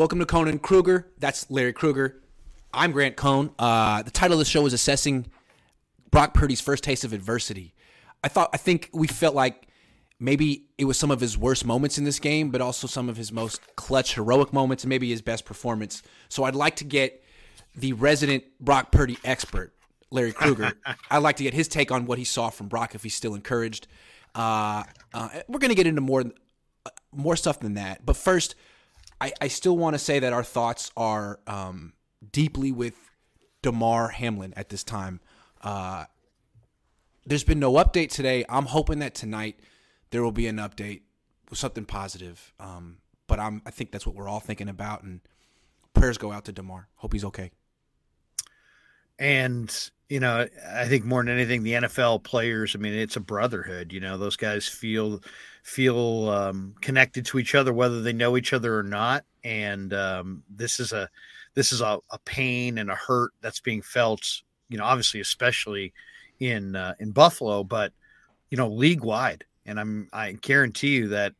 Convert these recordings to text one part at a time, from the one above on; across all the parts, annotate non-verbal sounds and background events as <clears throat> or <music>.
Welcome to Cohn and Krueger. That's Larry Krueger. I'm Grant Cohn. Uh, the title of the show is assessing Brock Purdy's first taste of adversity. I thought I think we felt like maybe it was some of his worst moments in this game, but also some of his most clutch, heroic moments, and maybe his best performance. So I'd like to get the resident Brock Purdy expert, Larry Krueger. <laughs> I'd like to get his take on what he saw from Brock if he's still encouraged. Uh, uh, we're going to get into more more stuff than that, but first, I, I still want to say that our thoughts are um, deeply with Damar Hamlin at this time. Uh, there's been no update today. I'm hoping that tonight there will be an update with something positive. Um, but I'm I think that's what we're all thinking about, and prayers go out to Damar. Hope he's okay. And you know, I think more than anything, the NFL players. I mean, it's a brotherhood. You know, those guys feel feel um, connected to each other, whether they know each other or not. And um, this is a this is a, a, pain and a hurt that's being felt. You know, obviously, especially in uh, in Buffalo, but you know, league wide. And I'm I guarantee you that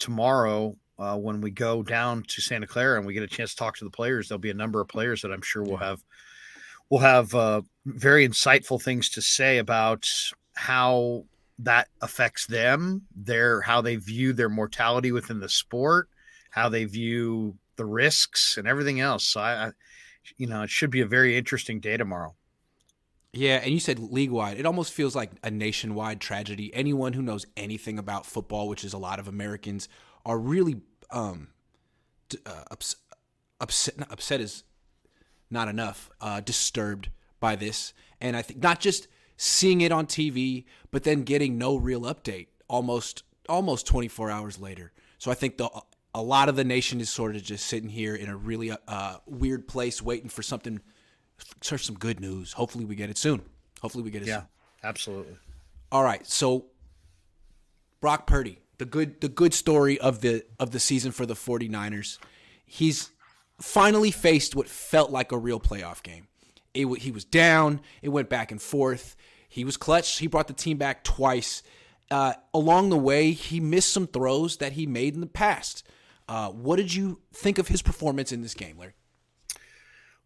tomorrow uh, when we go down to Santa Clara and we get a chance to talk to the players, there'll be a number of players that I'm sure will have will have uh, very insightful things to say about how that affects them, their how they view their mortality within the sport, how they view the risks and everything else. So I, I you know, it should be a very interesting day tomorrow. Yeah, and you said league wide. It almost feels like a nationwide tragedy. Anyone who knows anything about football, which is a lot of Americans, are really um, uh, ups- upset. upset is not enough. Uh, disturbed by this, and I think not just seeing it on TV, but then getting no real update almost almost 24 hours later. So I think the a lot of the nation is sort of just sitting here in a really uh, weird place, waiting for something, for some good news. Hopefully, we get it soon. Hopefully, we get it. Yeah, soon. absolutely. All right, so Brock Purdy, the good the good story of the of the season for the 49ers. He's finally faced what felt like a real playoff game. It, he was down. It went back and forth. He was clutch. He brought the team back twice. Uh, along the way, he missed some throws that he made in the past. Uh, what did you think of his performance in this game, Larry?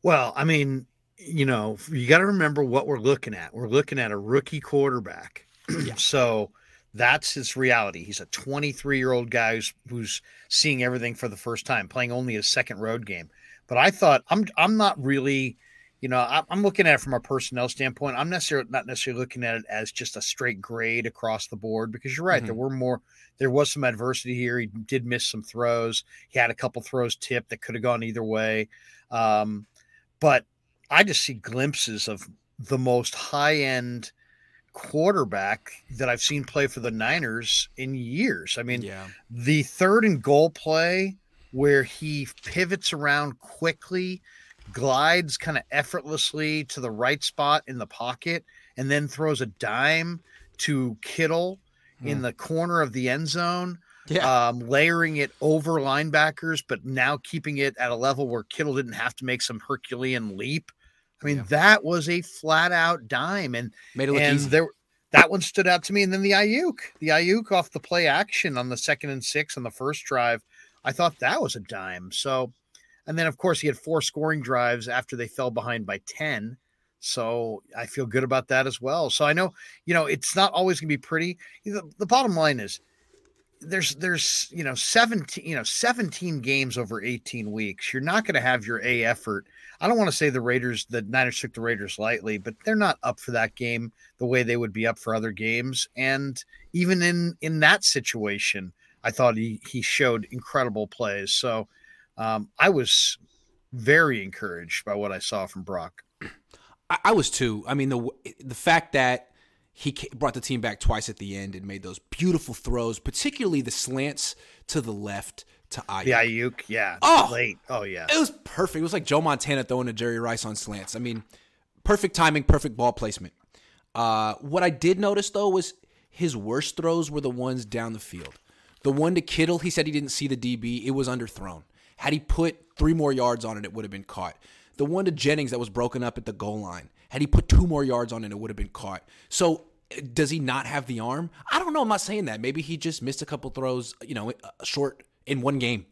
Well, I mean, you know, you got to remember what we're looking at. We're looking at a rookie quarterback. yeah. <clears throat> So that's his reality. He's a 23 year old guy who's, who's seeing everything for the first time, playing only his second road game. But I thought I'm I'm not really, you know, I'm looking at it from a personnel standpoint. I'm necessarily not necessarily looking at it as just a straight grade across the board because you're right. Mm-hmm. There were more. There was some adversity here. He did miss some throws. He had a couple throws tipped that could have gone either way. Um, but I just see glimpses of the most high end quarterback that I've seen play for the Niners in years. I mean, yeah. the third and goal play where he pivots around quickly, glides kind of effortlessly to the right spot in the pocket, and then throws a dime to Kittle hmm. in the corner of the end zone. Yeah. Um, layering it over linebackers, but now keeping it at a level where Kittle didn't have to make some Herculean leap. I mean, yeah. that was a flat out dime, and made it look and easy. There, that one stood out to me. And then the Aiyuk, the Aiyuk off the play action on the second and six on the first drive, I thought that was a dime. So, and then of course he had four scoring drives after they fell behind by ten. So I feel good about that as well. So I know, you know, it's not always gonna be pretty. The, the bottom line is there's there's you know 17 you know 17 games over 18 weeks. You're not going to have your a effort. I don't want to say the raiders the niners took the raiders lightly but they're not up for that game the way they would be up for other games. And even in in that situation i thought he he showed incredible plays. So um, i was very encouraged by what i saw from brock. I, I was too. I mean the the fact that he brought the team back twice at the end and made those beautiful throws, particularly the slants to the left to Aiyuk. The Aiyuk, yeah. Oh, late. Oh, yeah. It was perfect. It was like Joe Montana throwing to Jerry Rice on slants. I mean, perfect timing, perfect ball placement. Uh, what I did notice though was his worst throws were the ones down the field. The one to Kittle, he said he didn't see the DB. It was underthrown. Had he put three more yards on it, it would have been caught. The one to Jennings that was broken up at the goal line. Had he put two more yards on it, it would have been caught. So does he not have the arm? I don't know. I'm not saying that. Maybe he just missed a couple throws, you know, uh, short in one game.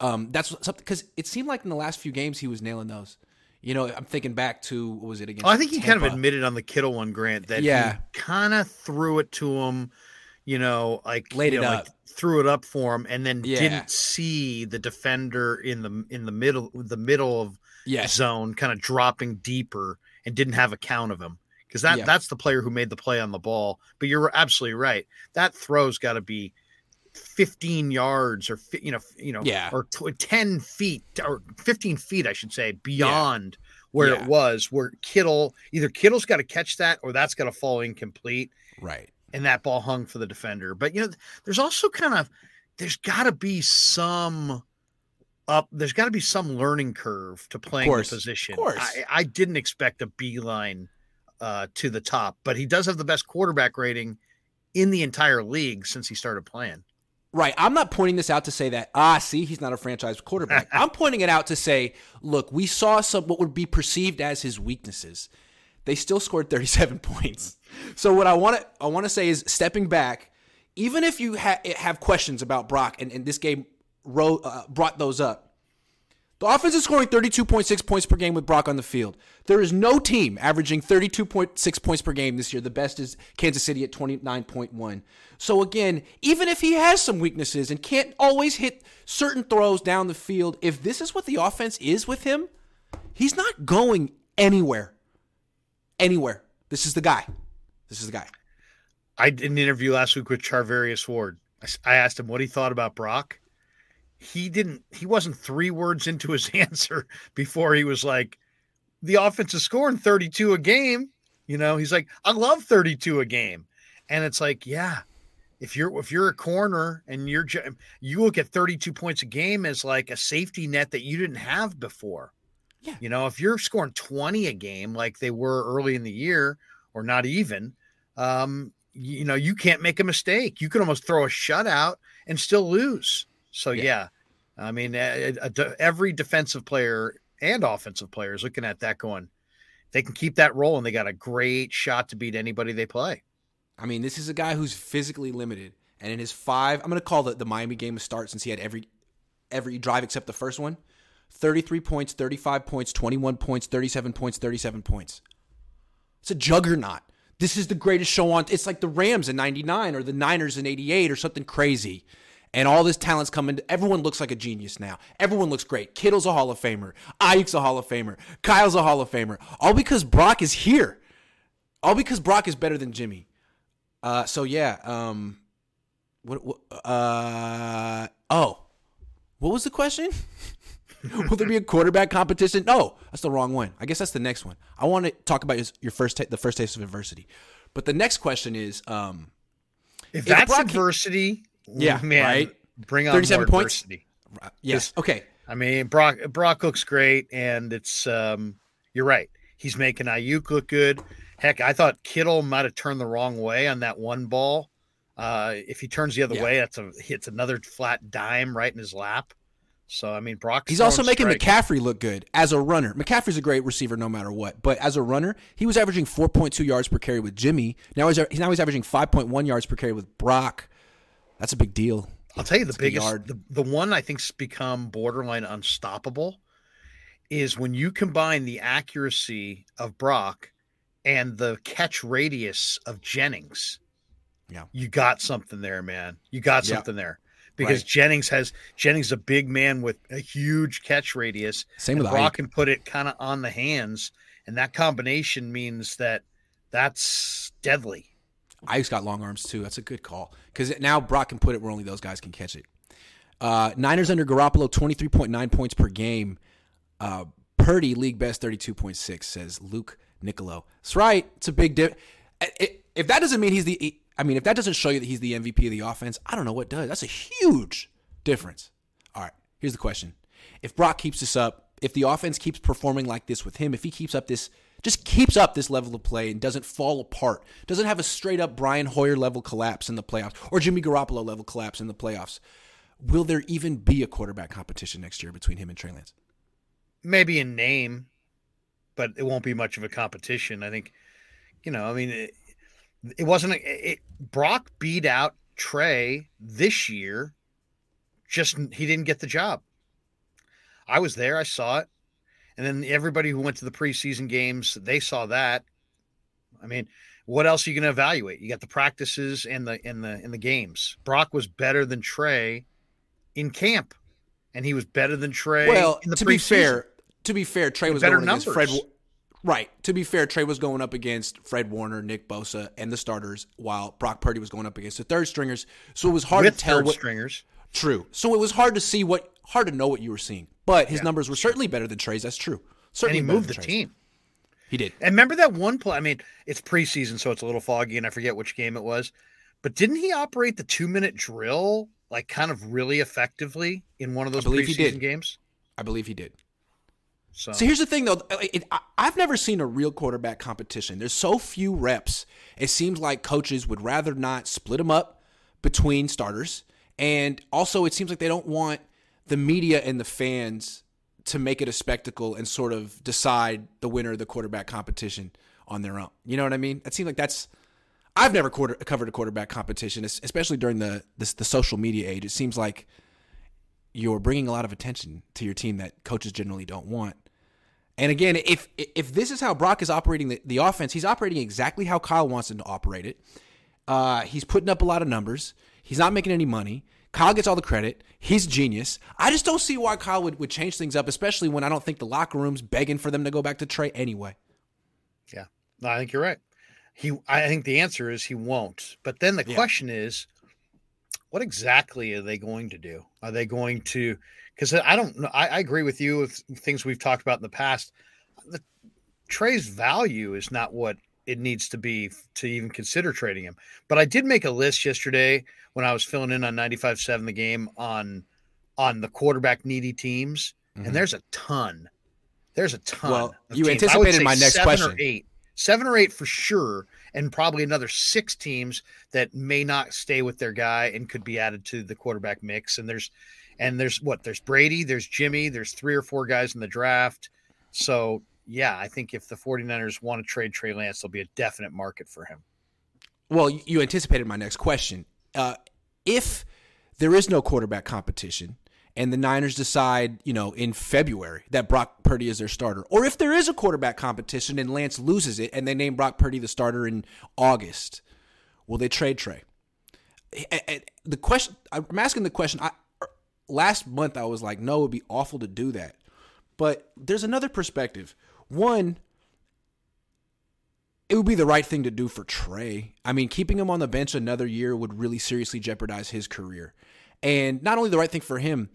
Um, that's something because it seemed like in the last few games he was nailing those. You know, I'm thinking back to what was it against? Oh, I think he kind of admitted on the Kittle one, Grant, that Yeah. he kind of threw it to him, you know, like Laid it know, up. like threw it up for him, and then Yeah. didn't see the defender in the in the middle the middle of Yes. zone, kind of dropping deeper, and didn't have a count of him because that Yeah. that's the player who made the play on the ball. But you're absolutely right. That throw's got to be 15 yards or you know you know Yeah. or 10 feet or 15 feet I should say beyond where Yeah. it was where Kittle either Kittle's got to catch that or that's got to fall incomplete Right. and that ball hung for the defender. But you know, there's also kind of there's got to be some up. There's got to be some learning curve to playing course, the position. of course. I, I didn't expect a beeline uh, to the top, but he does have the best quarterback rating in the entire league since he started playing. Right. I'm not pointing this out to say that, ah, see, he's not a franchise quarterback. <laughs> I'm pointing it out to say, look, we saw some what would be perceived as his weaknesses. They still scored 37 <laughs> points. So what I want to I want to say is stepping back, even if you ha- have questions about Brock and, and this game uh, brought those up, the offense is scoring 32.6 points per game with Brock on the field. There is no team averaging 32.6 points per game this year. The best is Kansas City at 29.1. So again, even if he has some weaknesses and can't always hit certain throws down the field, if this is what the offense is with him, he's not going anywhere. Anywhere. This is the guy. This is the guy. I did an interview last week with Charvarius Ward. I asked him what he thought about Brock. He didn't. He wasn't three words into his <laughs> answer before he was like, "The offense is scoring 32 a game." You know, he's like, "I love 32 a game," and it's like, yeah, if you're if you're a corner and you're you look at 32 points a game as like a safety net that you didn't have before. Yeah. You know, if you're scoring 20 a game like they were early in the year, or not even, um, you, you know, you can't make a mistake. You can almost throw a shutout and still lose. So Yeah. yeah, I mean, eh, eh, a- a- a- every defensive player and offensive player is looking at that going, they can keep that rolling. They got a great shot to beat anybody they play. I mean, this is a guy who's physically limited, and in his five, I'm going to call the, the Miami game a start since he had every every drive except the first one. 33 points, 35 points, 21 points, 37 points, 37 points. It's a juggernaut. This is the greatest show on. It's like the Rams in 99 or the Niners in 88 or something crazy. And all this talent's coming. Everyone looks like a genius now. Everyone looks great. Kittle's a Hall of Famer. Aiyuk's a Hall of Famer. Kyle's a Hall of Famer. All because Brock is here. All because Brock is better than Jimmy. Uh, so yeah. Um, what? what uh, oh, what was the question? <laughs> Will there be a quarterback competition? No, that's the wrong one. I guess that's the next one. I want to talk about your, first ta- the first taste of adversity. But the next question is, um, If If that's Brock- adversity, Yeah, man, right? bring on 37 more points? adversity. yes, okay, I mean, Brock Brock looks great, and it's um, you're right. He's making Aiyuk look good. Heck, I thought Kittle might have turned the wrong way on that one ball. Uh, if he turns the other Yeah. way, that's a hits another flat dime right in his lap. So I mean, Brock. He's also making McCaffrey look good as a runner. McCaffrey's a great receiver no matter what, but as a runner, he was averaging 4.2 yards per carry with Jimmy. Now he's now he's averaging 5.1 yards per carry with Brock. That's a big deal. I'll tell you the It's biggest, yard. the, the one I think's become borderline unstoppable is when you combine the accuracy of Brock and the catch radius of Jennings. Yeah. You got something there, man. You got Yeah. something there. Because Right. Jennings has Jennings a big man with a huge catch radius. Same with Brock Aiyuk. can put it kind of on the hands, and that combination means that that's deadly. Aiyuk's got long arms too. That's a good call because now Brock can put it where only those guys can catch it. Uh, Niners under Garoppolo, twenty three point nine points per game. Uh, Purdy league best thirty two point six says Luke Nicolo. That's right. It's a big dip. If that doesn't mean he's the, I mean, if that doesn't show you that he's the MVP of the offense, I don't know what does. That's a huge difference. All right, here's the question: If Brock keeps this up, if the offense keeps performing like this with him, if he keeps up this, just keeps up this level of play and doesn't fall apart, doesn't have a straight up Brian Hoyer level collapse in the playoffs or Jimmy Garoppolo level collapse in the playoffs, will there even be a quarterback competition next year between him and Trey Lance? maybe in name, but it won't be much of a competition. I think, you know, I mean, it, it wasn't. A, it, Brock beat out Trey this year. Just he didn't get the job. I was there, I saw it. And then everybody who went to the preseason games, they saw that. I mean, what else are you going to evaluate? You got the practices and the in the in the games. Brock was better than Trey in camp, and he was better than Trey. Well, in the to preseason. be fair, to be fair, Trey was better going against numbers. Fred. Right. To be fair, Trey was going up against Fred Warner, Nick Bosa, and the starters, while Brock Purdy was going up against the third stringers. So it was hard with to tell third what. stringers. True. So it was hard to see what, hard to know what you were seeing. But his numbers were certainly better than Trey's. That's true. And Certainly he moved the Trey's. team. He did. And remember that one play? I mean, it's preseason, so it's a little foggy, and I forget which game it was. But didn't he operate the two minute drill like kind of really effectively in one of those believe he preseason games? I believe he did. So, So here's the thing, though. It, I, I've never seen a real quarterback competition. There's so few reps. It seems like coaches would rather not split them up between starters. And also, it seems like they don't want the media and the fans to make it a spectacle and sort of decide the winner of the quarterback competition on their own. You know what I mean? It seems like that's. I've never quarter, covered a quarterback competition, especially during the, the the social media age. It seems like you're bringing a lot of attention to your team that coaches generally don't want. And again, if if this is how Brock is operating the, the offense, he's operating exactly how Kyle wants him to operate it. Uh, he's putting up a lot of numbers. He's not making any money. Kyle gets all the credit. He's a genius. I just don't see why Kyle would, would change things up, especially when I don't think the locker room's begging for them to go back to Trey anyway. yeah, no, I think you're right. He, I think the answer is he won't. But then the Yeah. question is, what exactly are they going to do? Are they going to? Because I don't know. I, I agree with you with things we've talked about in the past. The, Trey's value is not what it needs to be to even consider trading him. But I did make a list yesterday when I was filling in on 95-7 the game on on the quarterback needy teams, Mhm. and there's a ton. There's a ton. Well, you teams. Anticipated my next seven question. Or eight, seven or eight for sure, and probably another six teams that may not stay with their guy and could be added to the quarterback mix. And there's and there's what there's Brady, there's Jimmy, there's three or four guys in the draft. So yeah, I think if the 49ers want to trade Trey Lance, there'll be a definite market for him. Well, you- anticipated my next question. Uh, if there is no quarterback competition and the Niners decide, you know, in February that Brock Purdy is their starter, or if there is a quarterback competition and Lance loses it and they name Brock Purdy the starter in August, will they trade Trey? The question I'm asking the question. I, last month I was like, no, it would be awful to do that. But there's another perspective. One, it would be the right thing to do for Trey. I mean, keeping him on the bench another year would really seriously jeopardize his career. And not only the right thing for him,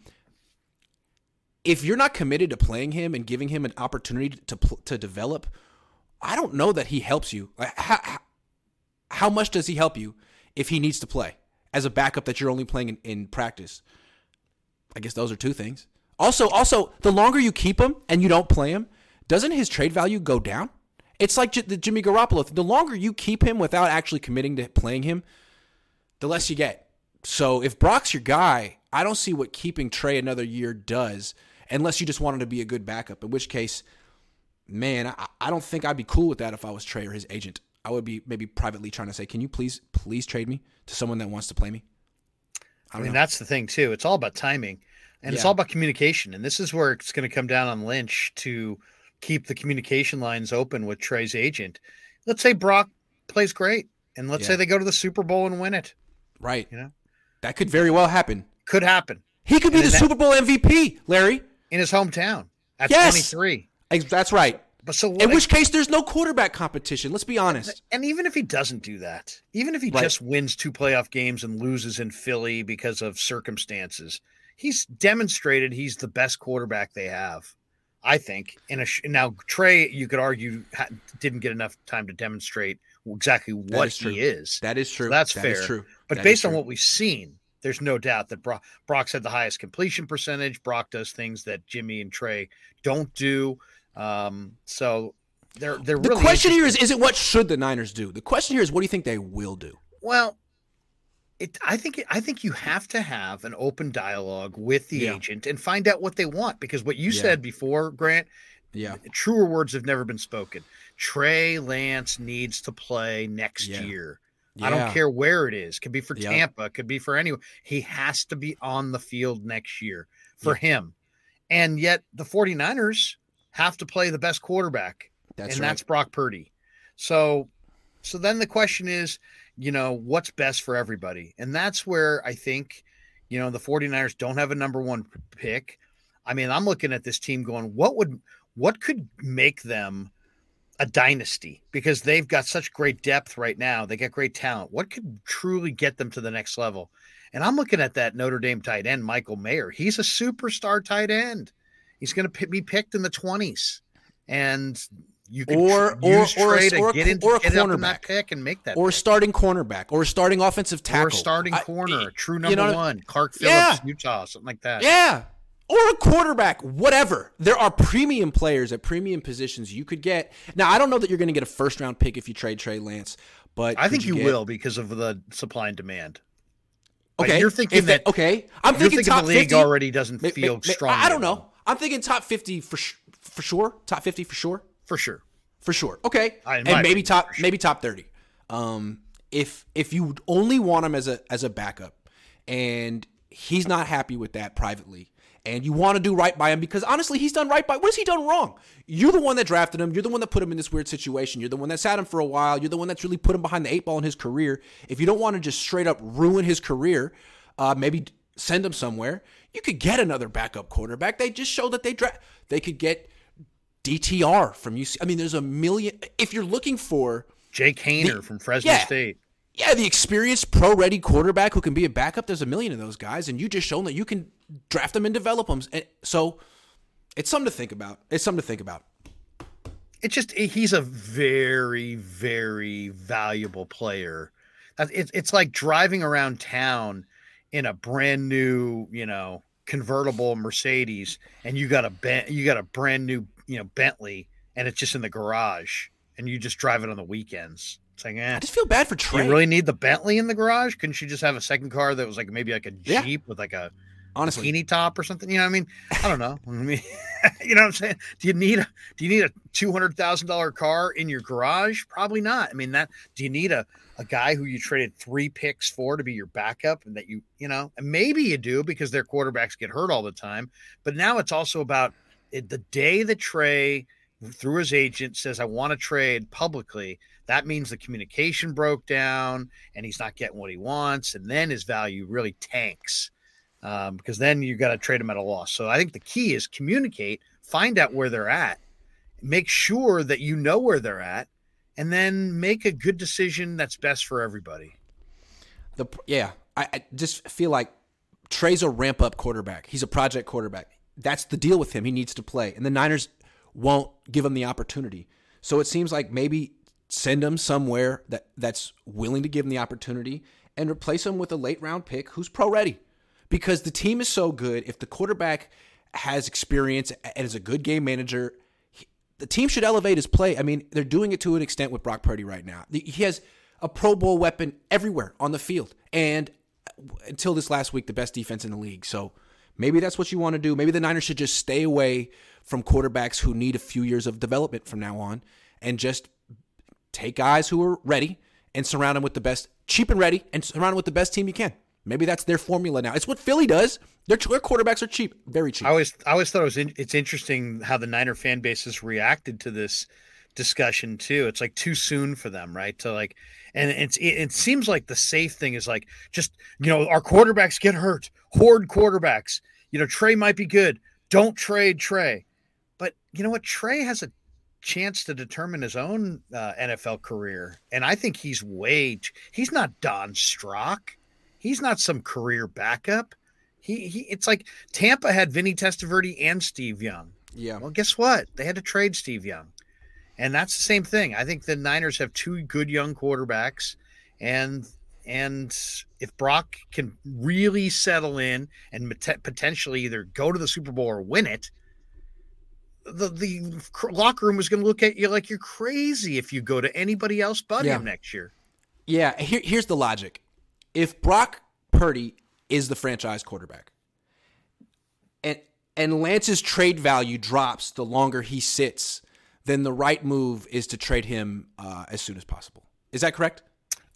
if you're not committed to playing him and giving him an opportunity to to develop, I don't know that he helps you. How, how, much does he help you if he needs to play as a backup that you're only playing in, in practice? I guess those are two things. Also, also, the longer you keep him and you don't play him, doesn't his trade value go down? It's like J- the Jimmy Garoppolo. thing. The longer you keep him without actually committing to playing him, the less you get. So if Brock's your guy, I don't see what keeping Trey another year does, unless you just want him to be a good backup. In which case, man, I, I don't think I'd be cool with that if I was Trey or his agent. I would be maybe privately trying to say, "Can you please, please trade me to someone that wants to play me?" I, mean, that's the thing too. It's all about timing, and it's all about communication. And this is where it's going to come down on Lynch to keep the communication lines open with Trey's agent. Let's say Brock plays great, and let's Yeah. say they go to the Super Bowl and win it. right. You know, That could very well happen. could happen He could be the that- Super Bowl MVP, Larry. in his hometown at Yes. 23. Ex- That's right. But so? In which case, there's no quarterback competition. Let's be honest. and even if he doesn't do that, even if he Right. just wins two playoff games and loses in Philly because of circumstances, he's demonstrated he's the best quarterback they have. I think. In a sh- now Trey, you could argue ha- didn't get enough time to demonstrate exactly what is true. he is. That is true. that's That is fair. true. But That is based on what we've seen, there's no doubt that Brock, Brock's had the highest completion percentage. Brock does things that Jimmy and Trey don't do. Um, so they're they're the really question here is: Isn't what should the Niners do? The question here is: What do you think they will do? Well, it. I think. I think you have to have an open dialogue with the Yeah. agent and find out what they want. Because what you Yeah. said before, Grant, Yeah, truer words have never been spoken. Trey Lance needs to play next Yeah. year. I don't care where it is. Could be for. Tampa. Could be for anyone. He has to be on the field next year for him. And yet the 49ers have to play the best quarterback. That's and right. that's Brock Purdy. So so then the question is, you know, what's best for everybody? And that's where I think, you know, the 49ers don't have a number 1 pick. I mean, I'm looking at this team going, what would what could make them a dynasty because they've got such great depth right now. They got great talent. What could truly get them to the next level? And I'm looking at that Notre Dame tight end, Michael Mayer. He's a superstar tight end. He's going to be picked in the 20s. And you can or or or, a, or, a, get, into, or a get cornerback that pick and make that or a pick. starting cornerback or a starting offensive tackle or starting I- corner, a true you number know one, Clark Phillips, Yeah. Utah, something like that. Yeah. Or a quarterback, whatever. There are premium players at premium positions you could get. Now, I don't know that you're going to get a first round pick if you trade Trey Lance, but I think you, get- will because of the supply and demand. Like, Okay, you're thinking if they- that okay. I'm thinking, thinking top the league 50. already doesn't May- feel may- strong. I I don't know. I'm thinking top 50 for sh- for sure. Top 50 for sure. For sure. For sure. Okay. I- and maybe top sure. maybe top 30. Um if if you only want him as a as a backup and he's not happy with that privately and you want to do right by him because honestly he's done right by what has he done wrong? You're the one that drafted him. You're the one that put him in this weird situation. You're the one that sat him for a while. You're the one that's really put him behind the eight ball in his career. If you don't want to just straight up ruin his career, uh, maybe send him somewhere. You could get another backup quarterback. They just showed that they dra- they could get DTR from UC. I mean, there's a million. If you're looking for, Jake Haener The- from Fresno yeah. State. yeah, the experienced pro ready quarterback who can be a backup, there's a million of those guys, and you just shown that you can draft them and develop them. And so, it's something to think about. It's something to think about. It's just he's a very, very valuable player. It's like driving around town in a brand new, you know, convertible Mercedes, and you got a ben- you got a brand new, you know, Bentley, and it's just in the garage, and you just drive it on the weekends. It's like, eh, I just feel bad for Trey. you really need the Bentley in the garage? Couldn't you just have a second car that was like maybe like a Yeah. Jeep with like a honestly, bikini top or something. You know, what I mean, I don't know. I mean, <laughs> you know what I'm saying? Do you need a do you need a two hundred thousand dollar car in your garage? Probably not. I mean, that do you need a a guy who you traded three picks for to be your backup and that you you know and maybe you do because their quarterbacks get hurt all the time. But now it's also about it, the day that Trey through his agent says I want to trade publicly. That means the communication broke down and he's not getting what he wants, and then his value really tanks um, because then you got to trade them at a loss. So I think the key is communicate, find out where they're at, make sure that you know where they're at, and then make a good decision that's best for everybody. the yeah, I, I just feel like Trey's a ramp up quarterback. He's a project quarterback. That's the deal with him. He needs to play, and the Niners won't give him the opportunity. So it seems like maybe send him somewhere that that's willing to give him the opportunity and replace him with a late round pick who's pro ready. Because the team is so good, if the quarterback has experience and is a good game manager, he- the team should elevate his play. I mean, they're doing it to an extent with Brock Purdy right now. He has a Pro Bowl weapon everywhere on the field, and uh, until this last week, the best defense in the league. So maybe that's what you want to do. Maybe the Niners should just stay away from quarterbacks who need a few years of development from now on, and just take guys who are ready and surround them with the best, cheap and ready, and surround them with the best team you can. Maybe that's their formula now. It's what Philly does. Their, their quarterbacks are cheap, very cheap. I always I always thought it was in, it's interesting how the Niner fan base has reacted to this discussion too. It's like too soon for them, right? To like, and it's it, it seems like the safe thing is like just you know our quarterbacks get hurt, hoard quarterbacks. You know Trey might be good. Don't trade Trey, but you know what? Trey has a chance to determine his own uh, NFL career, and I think he's way. t- He's not Don Strock. He's not some career backup. He, he it's like Tampa had Vinny Testaverde and Steve Young. yeah. Well, guess what? They had to trade Steve Young. And that's the same thing. I think the Niners have two good young quarterbacks and and if Brock can really settle in and potentially either go to the Super Bowl or win it, the the cr- locker room is going to look at you like you're crazy if you go to anybody else but Yeah. him next year. Yeah, here, here's the logic. If Brock Purdy is the franchise quarterback, and and Lance's trade value drops the longer he sits, then the right move is to trade him uh, as soon as possible. Is that correct?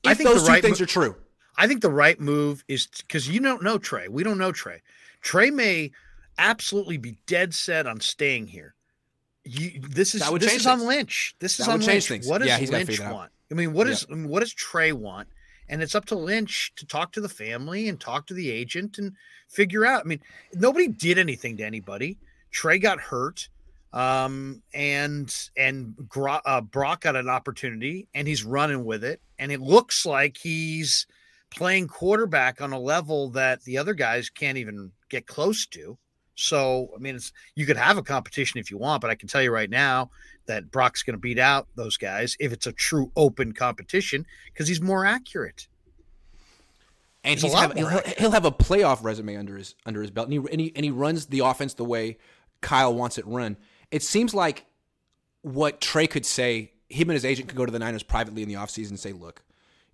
If I think those the two right things mo- are true. I think the right move is because you don't know Trey. We don't know Trey. Trey may absolutely be dead set on staying here. You, this is this is on Lynch. This is on Lynch. Things. What does yeah, Lynch want? I mean, what is what does Trey want? And it's up to Lynch to talk to the family and talk to the agent and figure out. I mean, nobody did anything to anybody. Trey got hurt, um, and and uh, Brock got an opportunity, and he's running with it. And it looks like he's playing quarterback on a level that the other guys can't even get close to. So, I mean, it's you could have a competition if you want, but I can tell you right now that Brock's going to beat out those guys if it's a true open competition because he's more accurate. And he's, he's have, he'll, he'll, have a playoff resume under his under his belt, and he, and he and he runs the offense the way Kyle wants it run. It seems like what Trey could say, him and his agent could go to the Niners privately in the offseason and say, "Look,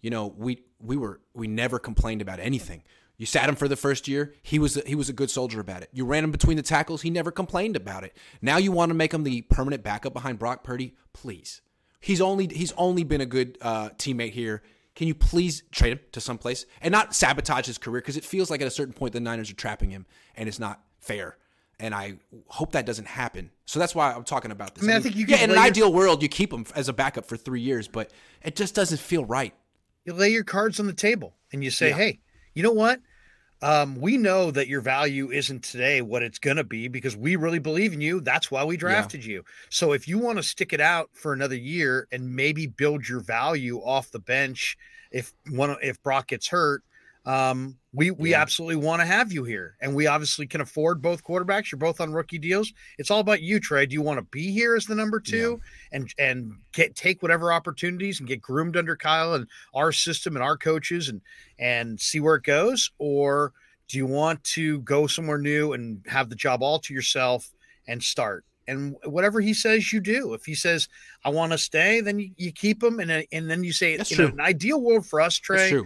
you know, we we were we never complained about anything. You sat him for the first year. He was a, he was a good soldier about it. You ran him between the tackles. He never complained about it. Now you want to make him the permanent backup behind Brock Purdy? Please. He's only he's only been a good uh, teammate here. Can you please trade him to someplace and not sabotage his career? Because it feels like at a certain point the Niners are trapping him, and it's not fair. And I hope that doesn't happen. So that's why I'm talking about this. I mean, I, mean, I think you yeah, in an ideal world, you keep him as a backup for three years, but it just doesn't feel right. You lay your cards on the table and you say, yeah. "Hey, you know what? um, we know that your value isn't today what it's going to be because we really believe in you. That's why we drafted yeah. you. So if you want to stick it out for another year and maybe build your value off the bench, if one if Brock gets hurt, um, we we yeah. absolutely want to have you here, and we obviously can afford both quarterbacks. You're both on rookie deals. It's all about you, Trey. Do you want to be here as the number two yeah. and and get take whatever opportunities and get groomed under Kyle and our system and our coaches and and see where it goes, or do you want to go somewhere new and have the job all to yourself and start? And whatever he says, you do. If he says, "I want to stay," then you, you keep him, and and then you say, That's "In true. an ideal world for us, Trey,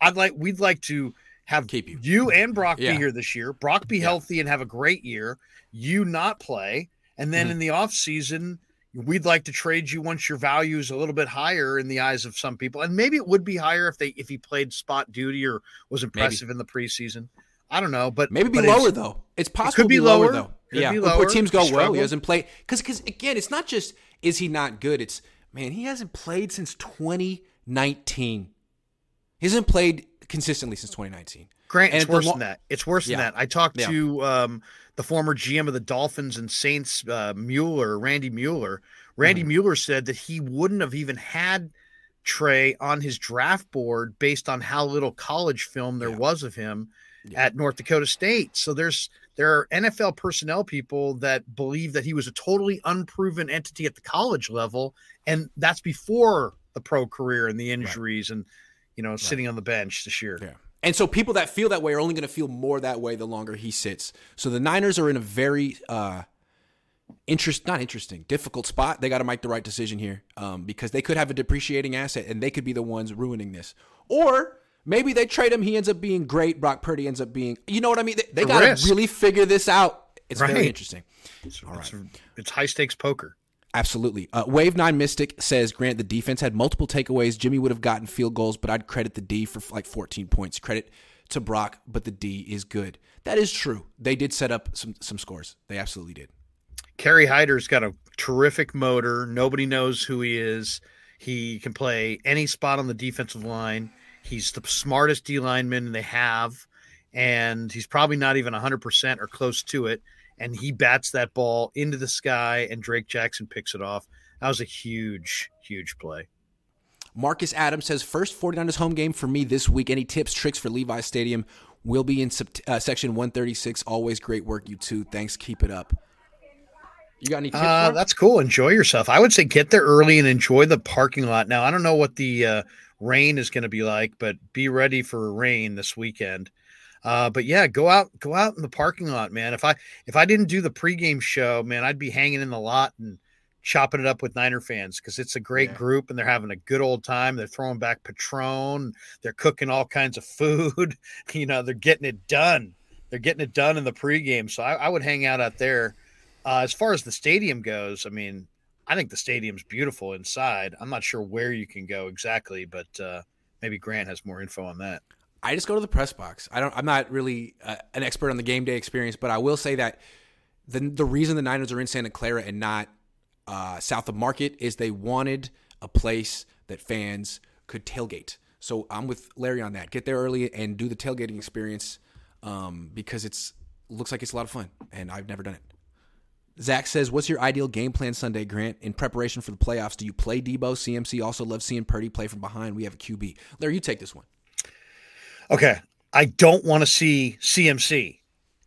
I'd like we'd like to have keep you, you and Brock yeah. be here this year. Brock be yeah. healthy and have a great year. You not play, and then mm-hmm. in the off season, we'd like to trade you once your value is a little bit higher in the eyes of some people, and maybe it would be higher if they if he played spot duty or was impressive maybe. in the preseason. I don't know, but maybe be but lower though. It's possible it could be, be lower, lower though. Could yeah, where teams go well, he doesn't play because because again, it's not just is he not good. It's man, he hasn't played since 2019. He hasn't played consistently since 2019. Grant, and it's worse lo- than that. It's worse yeah. than that. I talked yeah. to um, the former GM of the Dolphins and Saints, uh, Mueller, Randy Mueller. Randy mm-hmm. Mueller said that he wouldn't have even had Trey on his draft board based on how little college film there yeah. was of him at North Dakota State. So there's there are NFL personnel people that believe that he was a totally unproven entity at the college level, and that's before the pro career and the injuries right. and you know, right. sitting on the bench this year. Yeah. And so people that feel that way are only going to feel more that way the longer he sits. So the Niners are in a very uh, interest not interesting, difficult spot. They got to make the right decision here um, because they could have a depreciating asset and they could be the ones ruining this. Or maybe they trade him. He ends up being great. Brock Purdy ends up being, you know what I mean? They, they got to really figure this out. It's right. very interesting. It's, All right. It's, it's high stakes poker. Absolutely. Uh, Wave Nine Mystic says, Grant, the defense had multiple takeaways. Jimmy would have gotten field goals, but I'd credit the D for like 14 points. Credit to Brock, but the D is good. That is true. They did set up some some scores. They absolutely did. Kerry Hyder's got a terrific motor. Nobody knows who he is. He can play any spot on the defensive line. He's the smartest D lineman they have, and he's probably not even 100% or close to it and he bats that ball into the sky, and Drake Jackson picks it off. That was a huge, huge play. Marcus Adams says, first 49ers home game for me this week. Any tips, tricks for Levi Stadium? Will be in uh, section 136. Always great work, you two. Thanks. Keep it up. You got any tips? Uh, that's cool. Enjoy yourself. I would say get there early and enjoy the parking lot. Now, I don't know what the uh, rain is going to be like, but be ready for rain this weekend. Uh, but yeah, go out, go out in the parking lot, man. If I if I didn't do the pregame show, man, I'd be hanging in the lot and chopping it up with Niner fans because it's a great yeah. group and they're having a good old time. They're throwing back Patron, they're cooking all kinds of food. <laughs> you know, they're getting it done. They're getting it done in the pregame. So I, I would hang out out there. Uh, as far as the stadium goes, I mean, I think the stadium's beautiful inside. I'm not sure where you can go exactly, but uh, maybe Grant has more info on that. I just go to the press box. I don't. I'm not really uh, an expert on the game day experience, but I will say that the the reason the Niners are in Santa Clara and not uh, south of Market is they wanted a place that fans could tailgate. So I'm with Larry on that. Get there early and do the tailgating experience um, because it's looks like it's a lot of fun, and I've never done it. Zach says, "What's your ideal game plan Sunday, Grant? In preparation for the playoffs, do you play Debo? CMC also loves seeing Purdy play from behind. We have a QB. Larry, you take this one. Okay, I don't want to see CMC.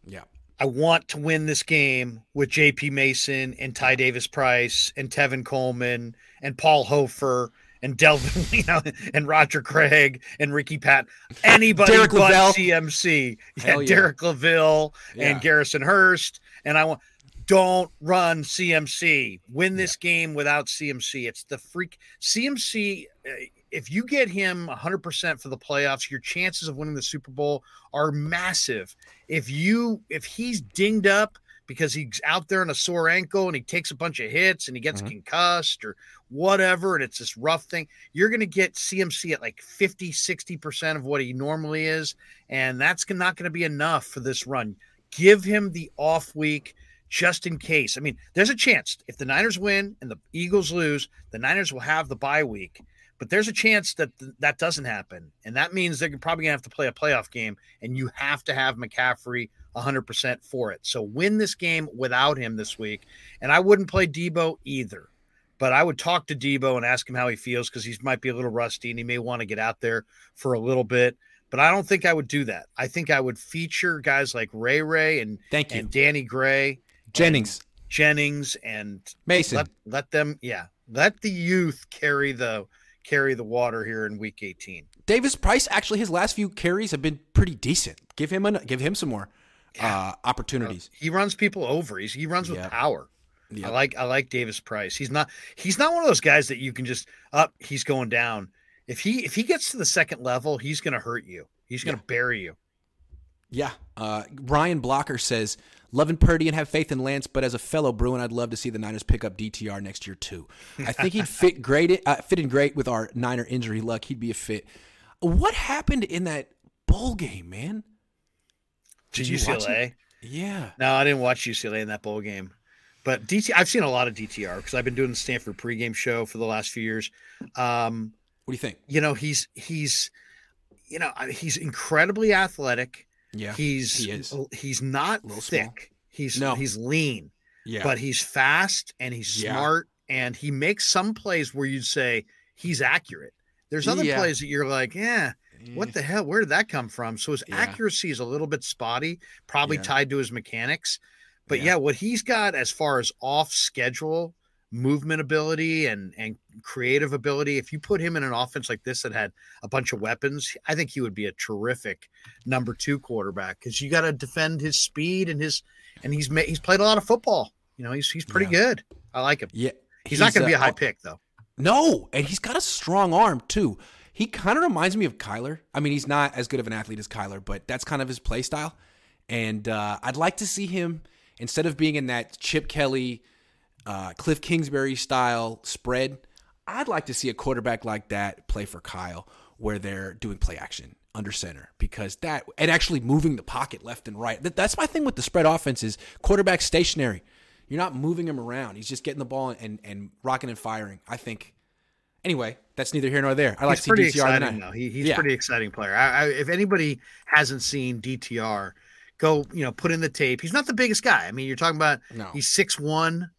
Yeah, I want to win this game with J.P. Mason and Ty Davis Price and Tevin Coleman and Paul Hofer and Delvin, <laughs> you know, and Roger Craig and Ricky Pat, anybody Derek but Lavelle. CMC, yeah, yeah. Derek Loville Yeah. and Garrison Hearst, and I want. Don't run CMC. Win this game without CMC. It's the freak CMC. If you get him 100% for the playoffs, your chances of winning the Super Bowl are massive. If you if he's dinged up because he's out there on a sore ankle and he takes a bunch of hits and he gets Mhm. concussed or whatever and it's this rough thing you're going to get cmc at like 50 60% of what he normally is and that's not going to be enough for this run give him the off week just in case i mean there's a chance if the niners win and the eagles lose the niners will have the bye week but there's a chance that th- that doesn't happen and that means they're probably going to have to play a playoff game and you have to have mccaffrey 100% for it. So win this game without him this week. And I wouldn't play Debo either. But I would talk to Debo and ask him how he feels because he might be a little rusty and he may want to get out there for a little bit. But I don't think I would do that. I think I would feature guys like Ray Ray and, Thank you, and Danny Gray, Jennings, Jennings, and Mason. let let them yeah let the youth carry the carry the water here in week 18. Davis Price. Actually, his last few carries have been pretty decent. Give him an, give him some more uh, opportunities. He runs people over. He's, he runs with Yep. power. Yep. I like I like Davis Price. He's not he's not one of those guys that you can just up. he's going down. If he if he gets to the second level, he's going to hurt you. He's going to bury you. Yeah. Uh, Ryan Blocker says, loving Purdy and have faith in Lance, but as a fellow Bruin, I'd love to see the Niners pick up DTR next year too. I think he'd <laughs> fit great, uh, fit in great with our Niner injury luck. He'd be a fit. What happened in that bowl game, man? Did you watch UCLA? Yeah. No, I didn't watch UCLA in that bowl game. But DT, I've seen a lot of DTR because I've been doing the Stanford pregame show for the last few years. Um, What do you think? you know, he's he's you know he's incredibly athletic. Yeah. He's he he's not little small. thick. He's No. he's lean. Yeah. but he's fast and he's Yeah. smart and he makes some plays where you'd say he's accurate. There's other Yeah. plays that you're like, yeah, what eh. the hell? Where did that come from? So his Yeah. accuracy is a little bit spotty, probably tied to his mechanics. But Yeah. yeah. what he's got as far as off schedule movement ability and and creative ability, if you put him in an offense like this that had a bunch of weapons, I think he would be a terrific number two quarterback because you got to defend his speed and his and he's ma- he's played a lot of football. You know, he's he's pretty Yeah. good. I like him. Yeah. He's, not going to be a uh, high pick though. No, and he's got a strong arm too. He kind of reminds me of Kyler. I mean, he's not as good of an athlete as Kyler, but that's kind of his play style. And uh, I'd like to see him instead of being in that Chip Kelly, uh, Kliff Kingsbury style spread. I'd like to see a quarterback like that play for Kyle, where they're doing play action under center because that and actually moving the pocket left and right. That, that's my thing with the spread offense is quarterback stationary. You're not moving him around. He's just getting the ball and and rocking and firing. I think. Anyway, that's neither here nor there. I like he's to see pretty DTR exciting though. He, he's Yeah. pretty exciting player. I, I, if anybody hasn't seen DTR, go you know put in the tape. He's not the biggest guy. I mean, you're talking about No. he's six one,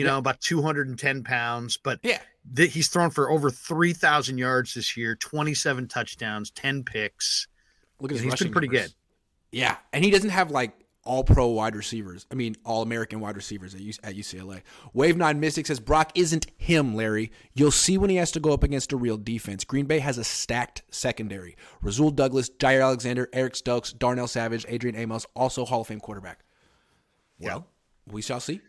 you know, about two hundred and ten pounds, but Yeah. th- he's thrown for over three thousand yards this year, twenty seven touchdowns, ten picks. Look at his He's been pretty numbers. good. Yeah, and he doesn't have like all pro wide receivers. I mean, all American wide receivers at, U- at UCLA. Wave Nine Mystic says Brock isn't him, Larry. You'll see when he has to go up against a real defense. Green Bay has a stacked secondary. Rasul Douglas, Jaire Alexander, Eric Stokes, Darnell Savage, Adrian Amos, also Hall of Fame quarterback. Well, we shall see.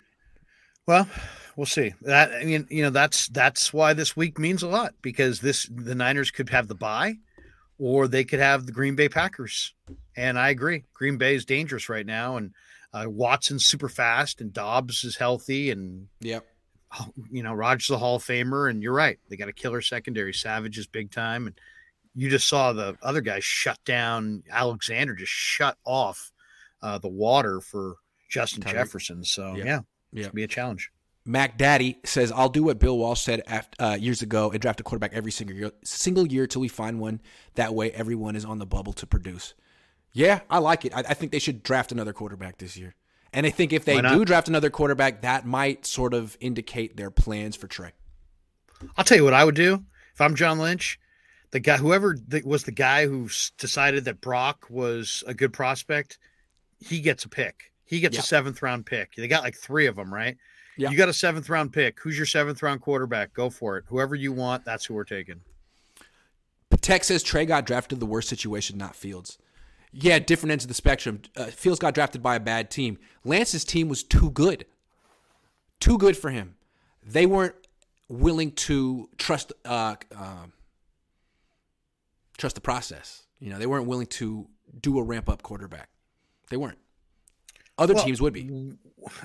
Well, we'll see. That I mean, you know, that's that's why this week means a lot because this the Niners could have the bye, or they could have the Green Bay Packers. And I agree, Green Bay is dangerous right now, and uh, Watson's super fast, and Dobbs is healthy, and Yep. you know Rodgers the Hall of Famer. And you're right, they got a killer secondary. Savage is big time, and you just saw the other guy shut down. Alexander just shut off uh, the water for Justin. Jefferson. So Yep. yeah, Yep. it's be a challenge. Mac Daddy says, "I'll do what Bill Walsh said after, uh, years ago and draft a quarterback every single year, single year till we find one. That way, everyone is on the bubble to produce." Yeah, I like it. I, I think they should draft another quarterback this year, and I think if they do draft another quarterback, that might sort of indicate their plans for Trey. I'll tell you what I would do if I'm John Lynch. The guy, whoever th- was the guy who decided that Brock was a good prospect, he gets a pick. He gets Yeah. a seventh round pick. They got like three of them, right? Yeah. You got a seventh round pick. Who's your seventh round quarterback? Go for it. Whoever you want, that's who we're taking. Tech says Trey got drafted the worst situation, not Fields. Yeah, different ends of the spectrum. Uh, Fields got drafted by a bad team. Lance's team was too good, too good for him. They weren't willing to trust uh, um trust the process. You know, they weren't willing to do a ramp up quarterback. They weren't. Other Well, teams would be.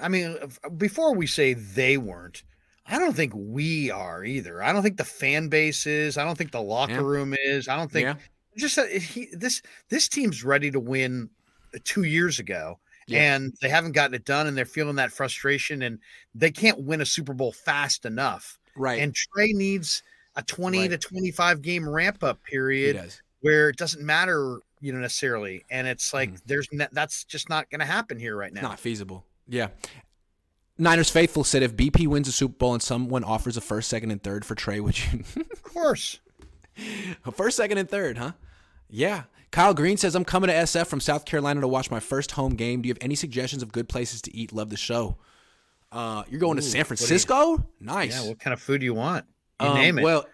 I mean, uh, before we say they weren't, I don't think we are either. I don't think the fan base is. I don't think the locker Yeah. room is. I don't think Yeah. just that he, this this team's ready to win uh, two years ago, Yeah. and they haven't gotten it done, and they're feeling that frustration, and they can't win a Super Bowl fast enough. Right. And Trey needs a twenty Right. to twenty five game ramp up period where it doesn't matter, you know, necessarily, and it's like Mhm. there's ne- that's just not going to happen here right now. Not feasible. Yeah. Niners faithful said if BP wins a Super Bowl and someone offers a first, second, and third for Trey, would you? Of course. <laughs> A First, second, and third, huh? Yeah. Kyle Green says, I'm coming to SF from South Carolina to watch my first home game. Do you have any suggestions of good places to eat? Love the show. Uh, you're going to San you- Francisco? Nice. Yeah, what kind of food do you want? You Um, name it. Well,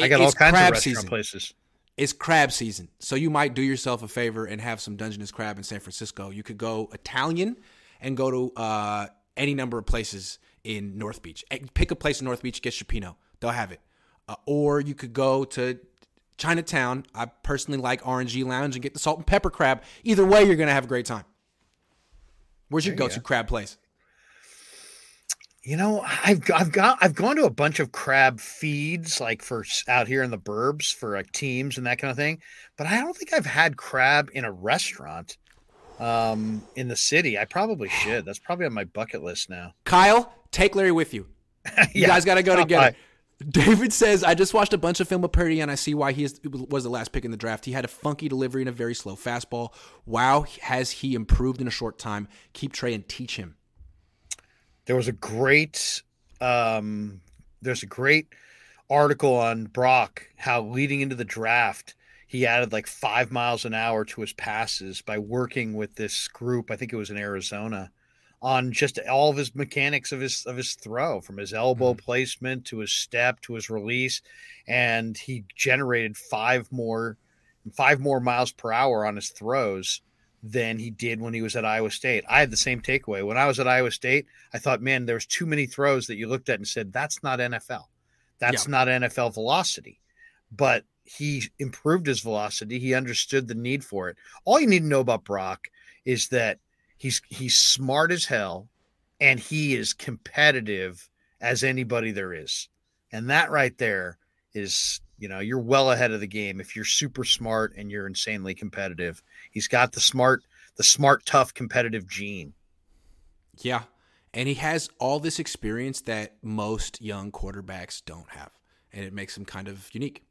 I got all kinds of restaurant season. places. It's crab season. So you might do yourself a favor and have some Dungeness crab in San Francisco. You could go Italian and go to uh, any number of places in North Beach. Pick a place in North Beach, get cioppino. They'll have it. Uh, or you could go to Chinatown. I personally like R&G Lounge and get the salt and pepper crab. Either way, you're going to have a great time. Where's your go to crab place? You know, I've got, I've got I've gone to a bunch of crab feeds like for out here in the burbs for like teams and that kind of thing, but I don't think I've had crab in a restaurant um in the city. I probably should. That's probably on my bucket list now. Kyle, take Larry with you. <laughs> You Yeah, guys got to go together. <laughs> David says, I just watched a bunch of film of Purdy and I see why he is, was the last pick in the draft. He had a funky delivery and a very slow fastball. Wow, has he improved in a short time? Keep Trey and teach him. There was a great um there's a great article on Brock how leading into the draft he added like 5 miles an hour to his passes by working with this group I think it was in Arizona on just all of his mechanics of his of his throw from his elbow placement to his step to his release and he generated 5 more 5 more miles per hour on his throws than he did when he was at Iowa State. I had the same takeaway. When I was at Iowa State, I thought, man, there's too many throws that you looked at and said, that's not NFL. That's Yeah. not NFL velocity. But he improved his velocity. He understood the need for it. All you need to know about Brock is that he's he's smart as hell and he is competitive as anybody there is. And that right there is, you know, you're well ahead of the game if you're super smart and you're insanely competitive. He's got the smart, the smart, tough, competitive gene. Yeah. And he has all this experience that most young quarterbacks don't have. And it makes him kind of unique.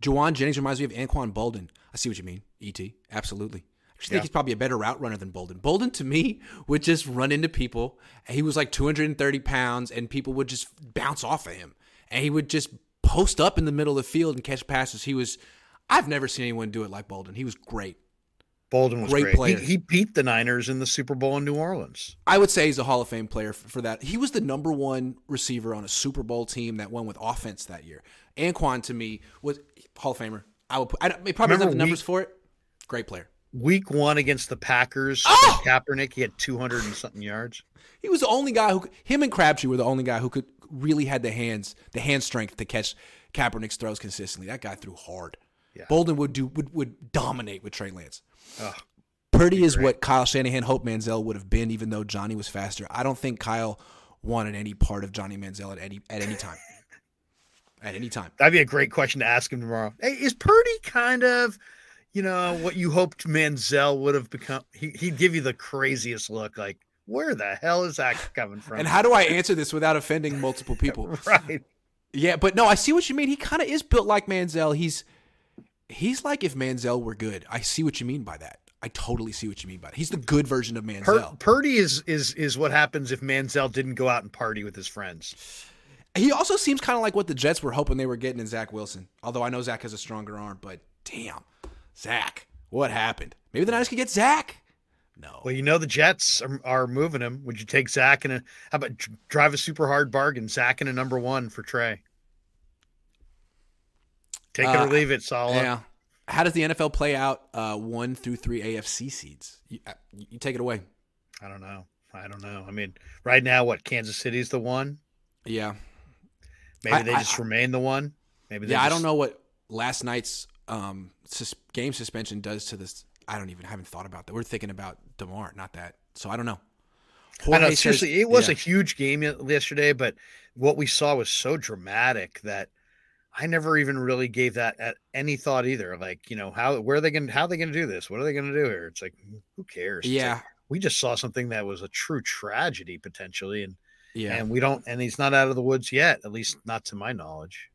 Jauan Jennings reminds me of Anquan Boldin. I see what you mean. ET. Absolutely. I actually think he's probably a better route runner than Boldin. Boldin, to me, <laughs> would just run into people. He was like 230 pounds, and people would just bounce off of him. And he would just post up in the middle of the field and catch passes. He was, I've never seen anyone do it like Boldin. He was great. Boldin was Great great. player. He, he beat the Niners in the Super Bowl in New Orleans. I would say he's a Hall of Fame player for, for that. He was the number one receiver on a Super Bowl team that won with offense that year. Anquan to me was Hall of Famer. I would. Put, I don't, he probably doesn't have the numbers week- for it. Great player. Week one against the Packers, Oh! Kaepernick, he had 200 and something yards. <sighs> He was the only guy who. Him and Crabtree were the only guy who could really had the hands, the hand strength to catch Kaepernick's throws consistently. That guy threw hard. Yeah. Boldin would do would, would dominate with Trey Lance. Ugh. Purdy is what Kyle Shanahan hoped Manziel would have been, even though Johnny was faster. I don't think Kyle wanted any part of Johnny Manziel at any at any time. <laughs> at any time. That'd be a great question to ask him tomorrow. Hey, is Purdy kind of, you know, what you hoped Manziel would have become? He, he'd give you the craziest look, like, where the hell is that coming from? And how do I answer this without offending multiple people? <laughs> right. Yeah, but no, I see what you mean. He kind of is built like Manziel. He's he's like if Manziel were good. I see what you mean by that. I totally see what you mean by that. He's the good version of Manziel. Pur- Purdy is is is what happens if Manziel didn't go out and party with his friends. He also seems kind of like what the Jets were hoping they were getting in Zach Wilson. Although I know Zach has a stronger arm, but damn, Zach, what happened? Maybe the Niners could get Zach. No. Well, you know the Jets are, are moving him. Would you take Zach and a how about drive a super hard bargain? Zach and a number one for Trey. Take it or Uh, leave it, Sala. Yeah. How does the NFL play out uh, one through three AFC seeds? You, uh, you take it away. I don't know. I don't know. I mean, right now, what Kansas City's the one. Yeah. Maybe I- they I- just remain the one. Maybe they Yeah, I don't know what last night's um, sus- game suspension does to this. I don't even haven't thought about that. We're thinking about Damar, not that. So I don't know. I know. Jorge says- Seriously, it was yeah. a huge game yesterday, but what we saw was so dramatic that I never even really gave that at any thought either. Like, you know, how where are they going? How are they going to do this? What are they going to do here? It's like, mm, who cares? It's like, yeah, we just saw something that was a true tragedy potentially, and yeah. and we don't, and he's not out of the woods yet, at least not to my knowledge.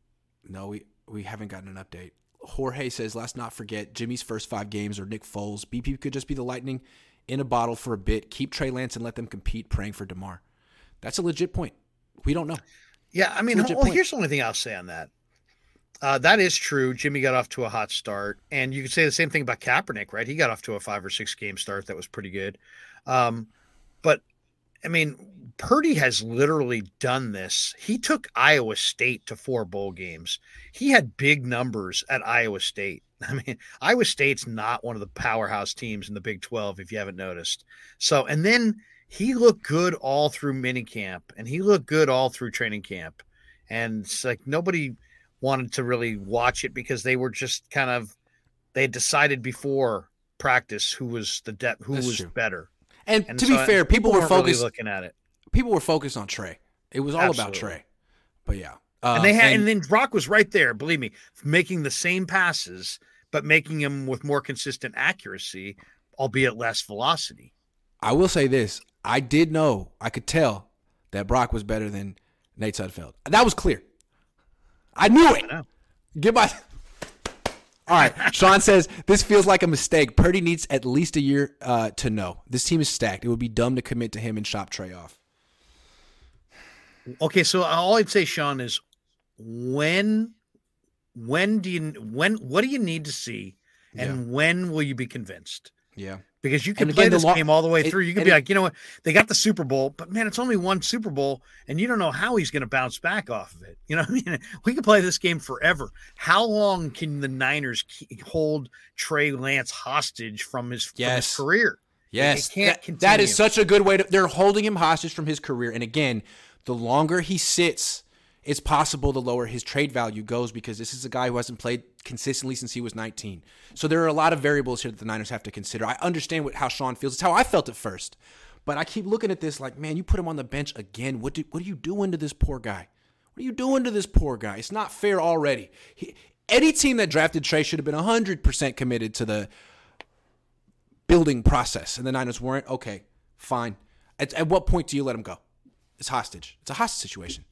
No, we we haven't gotten an update. Jorge says, let's not forget Jimmy's first five games or Nick Foles. BP could just be the lightning in a bottle for a bit. Keep Trey Lance and let them compete, praying for Damar. That's a legit point. We don't know. Yeah, I mean, well, here's the only thing I'll say on that. Uh, that is true. Jimmy got off to a hot start, and you could say the same thing about Kaepernick, right? He got off to a five or six game start that was pretty good. Um, but I mean, Purdy has literally done this. He took Iowa State to four bowl games. He had big numbers at Iowa State. <laughs> I mean, Iowa State's not one of the powerhouse teams in the Big 12, if you haven't noticed. So, and then he looked good all through minicamp and he looked good all through training camp. And it's like nobody wanted to really watch it because they were just kind of, they had decided before practice who was the depth, who That's was true. better. And, And to so be fair, people were weren't really focused. looking at it. people were focused on Trey. It was all about Trey. But yeah, and they Um, had, and, then Brock was right there. Believe me, making the same passes, but making them with more consistent accuracy, albeit less velocity. I will say this: I did know, I could tell that Brock was better than Nate Sudfeld. That was clear. I knew it. know. Give my. <laughs> All right, Sean says this feels like a mistake. Purdy needs at least a year uh, to know. This team is stacked. It would be dumb to commit to him and shop Trey off. Okay, so all I'd say, Sean, is when, when do you, when, what do you need to see, and when will you be convinced? Yeah, Because you can And play this lo- game all the way through. You can be it- like, you know what, they got the Super Bowl, but man, it's only one Super Bowl, and you don't know how he's going to bounce back off of it. You know, what I mean, <laughs> we could play this game forever. How long can the Niners hold Trey Lance hostage from his, from his Yes. career? Yes, can't that- that is such a good way to. They're holding him hostage from his career, and again, the longer he sits, it's possible the lower his trade value goes because this is a guy who hasn't played consistently since he was 19. So there are a lot of variables here that the Niners have to consider. I understand what how Sean feels. It's how I felt at first, but I keep looking at this like, man, you put him on the bench again. What do, what are you doing to this poor guy? What are you doing to this poor guy? It's not fair already. He, any team that drafted Trey should have been 100% committed to the building process, and the Niners weren't. Okay, fine. At, at what point do you let him go? It's hostage. It's a hostage situation.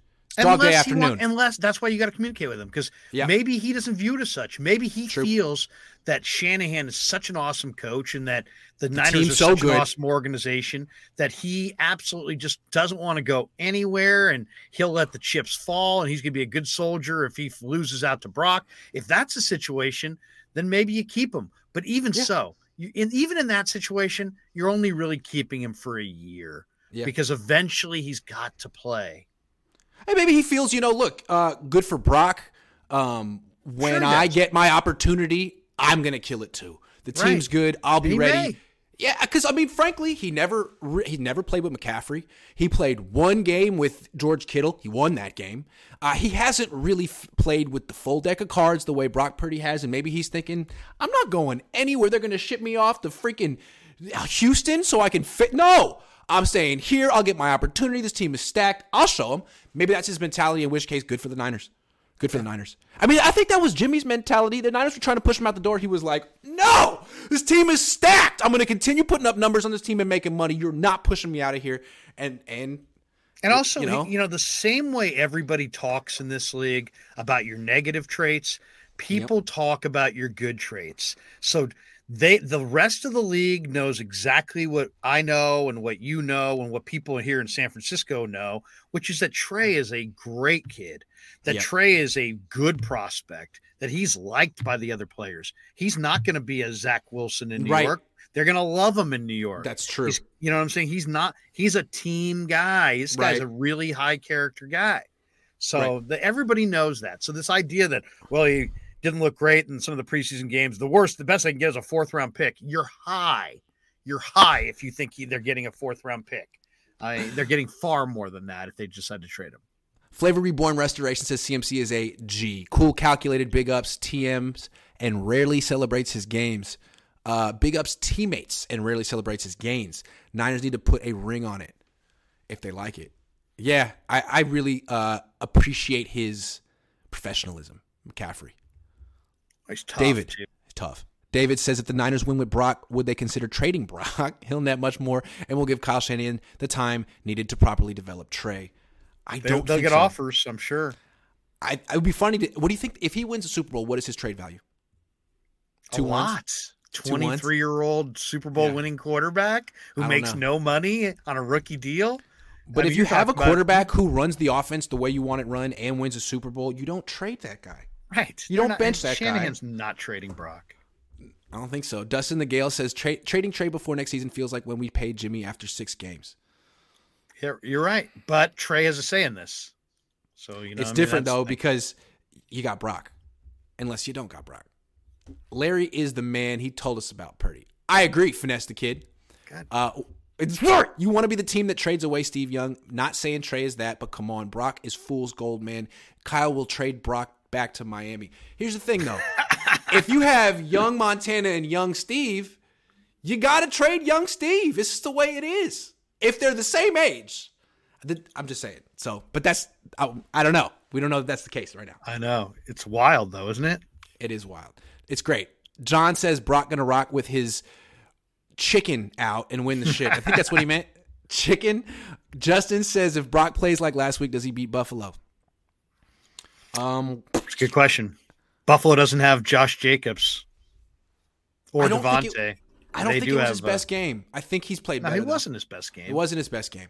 Dog day Unless he afternoon. want- unless that's why you got to communicate with him because Yeah. maybe he doesn't view it as such. Maybe he True. feels that Shanahan is such an awesome coach and that the, Niners team's are so such good. an awesome organization that he absolutely just doesn't want to go anywhere and he'll let the chips fall and he's going to be a good soldier if he loses out to Brock. If that's the situation, then maybe you keep him. But even Yeah. so, you, in, even in that situation, you're only really keeping him for a year Yeah. because eventually he's got to play. Hey, maybe he feels, you know, look, uh, good for Brock. Um, when Sure I get my opportunity, I'm gonna kill it too. The Right. team's good. I'll be He ready. may. Yeah, because I mean, frankly, he never re- he never played with McCaffrey. He played one game with George Kittle. He won that game. Uh, he hasn't really f- played with the full deck of cards the way Brock Purdy has, and maybe he's thinking, I'm not going anywhere. They're going to ship me off to freaking Houston so I can fit. No, I'm staying here. I'll get my opportunity. This team is stacked. I'll show them. Maybe that's his mentality. In which case, good for the Niners. Good for the Niners. I mean, I think that was Jimmy's mentality. The Niners were trying to push him out the door. He was like, "No, this team is stacked. I'm going to continue putting up numbers on this team and making money. You're not pushing me out of here." And and and also, you know, you know, the same way everybody talks in this league about your negative traits, people yep. talk about your good traits. So they the rest of the league knows exactly what I know and what you know and what people here in San Francisco know, which is that Trey mm-hmm. is a great kid, that yep. Trey is a good prospect, that he's liked by the other players. He's not going to be a Zach Wilson in New right. York. They're going to love him in New York. That's true. He's, you know what I'm saying? He's not. He's a team guy. This guy's right. a really high character guy. So right. the, everybody knows that. So this idea that well he didn't look great in some of the preseason games. The worst, the best they can get is a fourth round pick. You're high. You're high if you think they're getting a fourth round pick. I, they're getting far more than that if they decide to trade him. Flavor Reborn Restoration says CMC is a G. Cool, calculated, big ups, TMs, and rarely celebrates his games. Uh, big ups teammates and rarely celebrates his gains. Niners need to put a ring on it if they like it. Yeah, I, I really uh, appreciate his professionalism, McCaffrey. He's tough. David, too. tough. David says if the Niners win with Brock, would they consider trading Brock? <laughs> He'll net much more and will give Kyle Shanahan the time needed to properly develop Trey. I they, don't. They'll get so. offers, I'm sure. I, it would be funny to. What do you think if he wins a Super Bowl? What is his trade value? Two a lot. 23 year old Super Bowl yeah. winning quarterback who makes know. no money on a rookie deal. But if you, you have a quarterback about... who runs the offense the way you want it run and wins a Super Bowl, you don't trade that guy. Right. You don't not, bench that Shanahan's guy. not trading Brock. I don't think so. Dustin the Gale says Tra- trading Trey before next season feels like when we paid Jimmy after six games. Yeah, you're right. But Trey has a say in this. So you know, it's I mean, different though because you got Brock, unless you don't got Brock. Larry is the man. He told us about Purdy. I agree. Finesse the kid. God. Uh, it's smart. You want to be the team that trades away Steve Young. Not saying Trey is that, but come on, Brock is fool's gold, man. Kyle will trade Brock back to Miami. Here's the thing, though. if you have young Montana and young Steve, you got to trade young Steve. It's is the way it is. If they're the same age, I'm just saying. So, but that's I, I don't know. We don't know if that's the case right now. I know it's wild though, isn't it? It is wild. It's great. John says Brock gonna rock with his chicken out and win the shit. I think that's what he meant. <laughs> Chicken. Justin says if Brock plays like last week, does he beat Buffalo? Um, it's a good question. Buffalo doesn't have Josh Jacobs or Davante. I don't think it was his best game. I think he's played. No, better, it wasn't his best game. It wasn't his best game.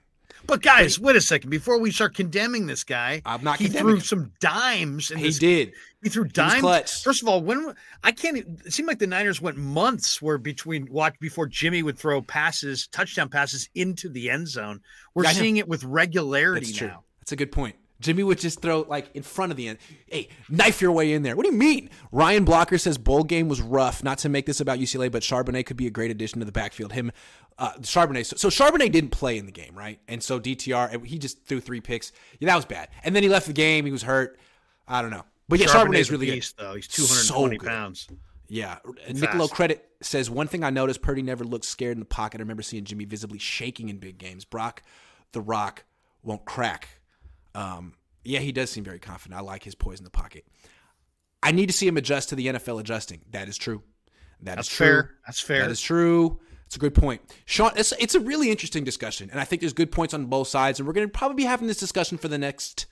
But guys, wait a second. Before we start condemning this guy, I'm not. He threw him. some dimes. he this, did. He threw dimes. He First of all, when I can't. It seemed like the Niners went months where between watch before Jimmy would throw passes, touchdown passes into the end zone. We're seeing it with regularity That's now. True. That's a good point. Jimmy would just throw like in front of the end. Hey, knife your way in there. What do you mean? Ryan Blocker says bowl game was rough. Not to make this about UCLA, but Charbonnet could be a great addition to the backfield. Him, uh, Charbonnet. So, so Charbonnet didn't play in the game, right? And so DTR, he just threw three picks. Yeah, that was bad. And then he left the game. He was hurt. I don't know. But yeah, Charbonnet's, Charbonnet's really beast, good. though. He's 220 so pounds. Yeah. Niccolo Credit says one thing I noticed: Purdy never looked scared in the pocket. I remember seeing Jimmy visibly shaking in big games. Brock, the Rock, won't crack. Um, yeah, he does seem very confident. I like his poise in the pocket. I need to see him adjust to the NFL adjusting. That is true. That That's is true. fair. That's fair. That is true. It's a good point. Sean, it's, it's a really interesting discussion. And I think there's good points on both sides. And we're going to probably be having this discussion for the next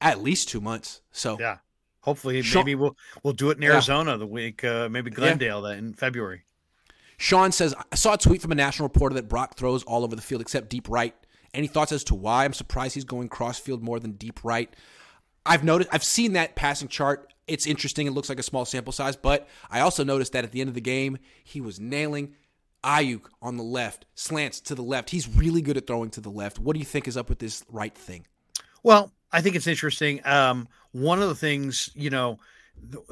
at least two months. So, yeah. Hopefully, Sean, maybe we'll we'll do it in Arizona yeah. the week, uh, maybe Glendale yeah. that in February. Sean says, I saw a tweet from a national reporter that Brock throws all over the field except deep right. Any thoughts as to why? I'm surprised he's going crossfield more than deep right. I've noticed, I've seen that passing chart. It's interesting. It looks like a small sample size, but I also noticed that at the end of the game, he was nailing Aiyuk on the left, slants to the left. He's really good at throwing to the left. What do you think is up with this right thing? Well, I think it's interesting. Um, one of the things, you know,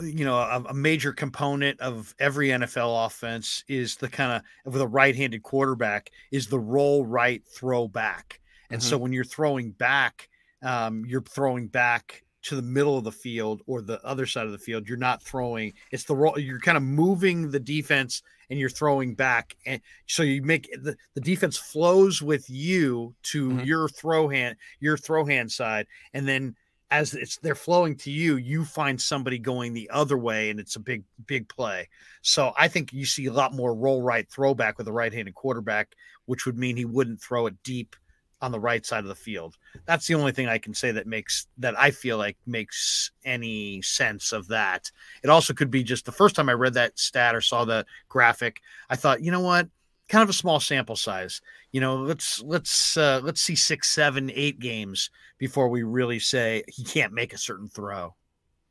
you know, a, a, major component of every NFL offense is the kind of with a right-handed quarterback is the roll right throw back. And mm-hmm. so when you're throwing back, um, you're throwing back to the middle of the field or the other side of the field. You're not throwing. It's the roll. You're kind of moving the defense and you're throwing back, and so you make the, the defense flows with you to mm-hmm. your throw hand, your throw hand side, and then as it's they're flowing to you, you find somebody going the other way, and it's a big, big play. So I think you see a lot more roll right throwback with a right-handed quarterback, which would mean he wouldn't throw it deep on the right side of the field. That's the only thing I can say that makes that I feel like makes any sense of that. It also could be just the first time I read that stat or saw the graphic, I thought, you know what? Kind of a small sample size. You know, let's let's uh, let's see six, seven, eight games before we really say he can't make a certain throw.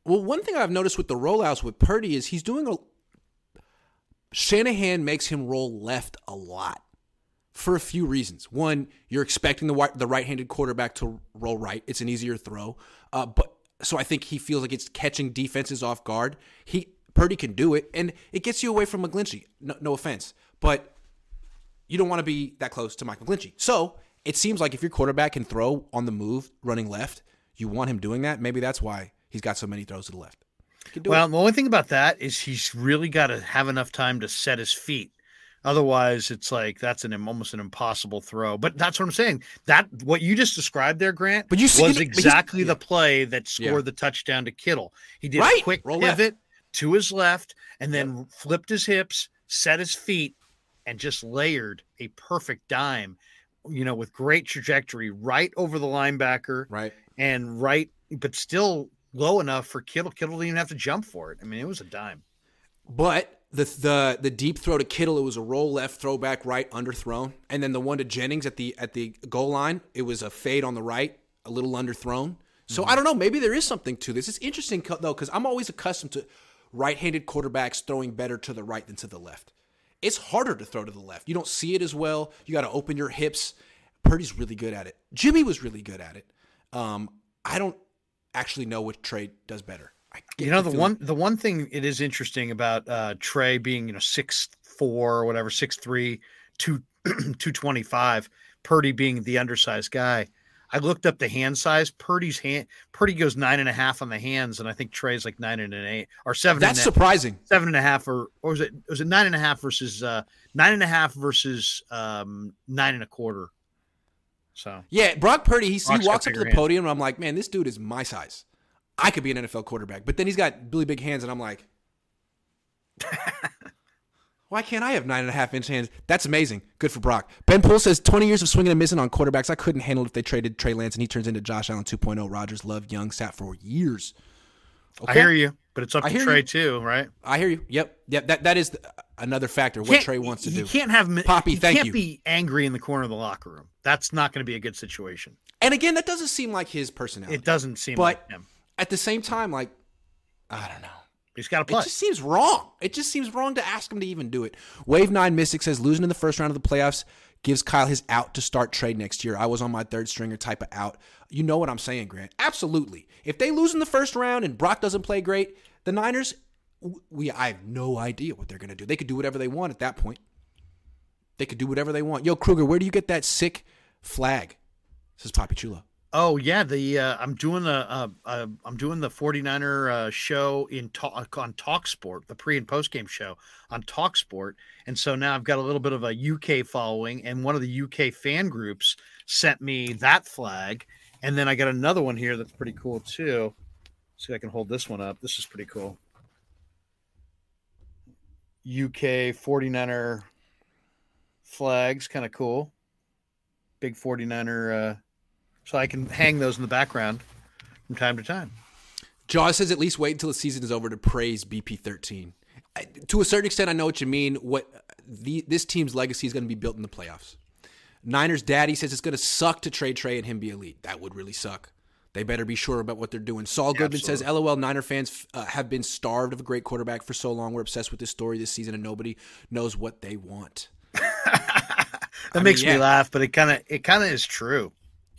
Well, one thing I've noticed with the rollouts with Purdy is he's doing a Shanahan makes him roll left a lot for a few reasons. One, you're expecting the the right-handed quarterback to roll right. It's an easier throw. Uh, but so I think he feels like it's catching defenses off guard. He Purdy can do it, and it gets you away from McGlinchey. No, no offense, but you don't want to be that close to Mike McGlinchey. So it seems like if your quarterback can throw on the move, running left, you want him doing that. Maybe that's why he's got so many throws to the left. Well, it. the only thing about that is he's really got to have enough time to set his feet Otherwise, it's like that's an almost an impossible throw. But that's what I'm saying. That what you just described there, Grant, but you see, was exactly the play that scored yeah. the touchdown to Kittle. He did right. a quick Roll pivot left. to his left and then yep. flipped his hips, set his feet, and just layered a perfect dime. You know, with great trajectory right over the linebacker, right, and right, but still low enough for Kittle. Kittle didn't even have to jump for it. I mean, it was a dime. But the the the deep throw to Kittle, it was a roll left, throw back right, underthrown, and then the one to Jennings at the at the goal line, it was a fade on the right, a little underthrown. So mm-hmm. I don't know, maybe there is something to this. It's interesting though because I'm always accustomed to right-handed quarterbacks throwing better to the right than to the left. It's harder to throw to the left. You don't see it as well. You got to open your hips. Purdy's really good at it. Jimmy was really good at it. Um, I don't actually know which trade does better you know the one the one thing it is interesting about uh Trey being you know six four or whatever six three two <clears throat> two twenty five Purdy being the undersized guy. I looked up the hand size. Purdy's hand Purdy goes nine and a half on the hands, and I think Trey's like nine and an eight or seven. That's surprising. seven and a half, or or was it was it nine and a half versus uh nine and a half versus um nine and a quarter. So yeah, Brock Purdy he, he walks up to the hand. podium, and I'm like, man, this dude is my size. I could be an NFL quarterback. But then he's got really big hands, and I'm like, why can't I have nine and a half inch hands? That's amazing. Good for Brock. Ben Poole says 20 years of swinging and missing on quarterbacks. I couldn't handle it if they traded Trey Lance and he turns into Josh Allen 2.0. Rodgers loved Young, sat for years. Okay. I hear you, but it's up to Trey you. too, right? I hear you. Yep, yep. That that is the, another factor. What Trey wants to do. You can't have Poppy. Thank can't you. Be angry in the corner of the locker room. That's not going to be a good situation. And again, that doesn't seem like his personality. It doesn't seem but like him at the same time, like, I don't know. He's got to play. It just seems wrong. It just seems wrong to ask him to even do it. Wave Nine Mystic says losing in the first round of the playoffs gives Kyle his out to start trade next year. I was on my third stringer type of out. You know what I'm saying, Grant? Absolutely. If they lose in the first round and Brock doesn't play great, the Niners, we I have no idea what they're gonna do. They could do whatever they want at that point. They could do whatever they want. Yo, Krueger, where do you get that sick flag? Says Poppy Chulo. Oh yeah, the uh, I'm doing the uh, uh, I'm doing the 49er uh, show in talk on Talksport, the pre and post game show on Talksport, and so now I've got a little bit of a UK following, and one of the UK fan groups sent me that flag, and then I got another one here that's pretty cool too. See if I can hold this one up. This is pretty cool. UK 49er flags, kind of cool. Big 49er so I can hang those in the background from time to time. Jaws says at least wait until the season is over to praise BP13. To a certain extent, I know what you mean. What the, this team's legacy is going to be built in the playoffs. Niners daddy says it's going to suck to trade Trey and him be elite. That would really suck. They better be sure about what they're doing. Saul Goodman Absolutely. says, "LOL, Niner fans uh, have been starved of a great quarterback for so long. We're obsessed with this story this season, and nobody knows what they want." <laughs> that I makes mean, yeah. me laugh, but it kind of it kind of is true.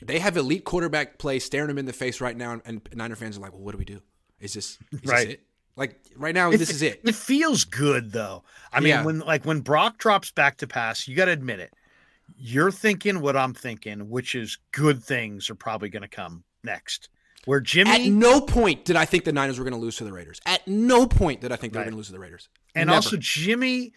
They have elite quarterback play staring them in the face right now, and Niner fans are like, "Well, what do we do? Is this is right? This it? Like right now, it, this is it. It feels good though. I mean, yeah. when like when Brock drops back to pass, you got to admit it. You're thinking what I'm thinking, which is good things are probably going to come next. Where Jimmy, at no point did I think the Niners were going to lose to the Raiders. At no point did I think they right. were going to lose to the Raiders. And Never. also, Jimmy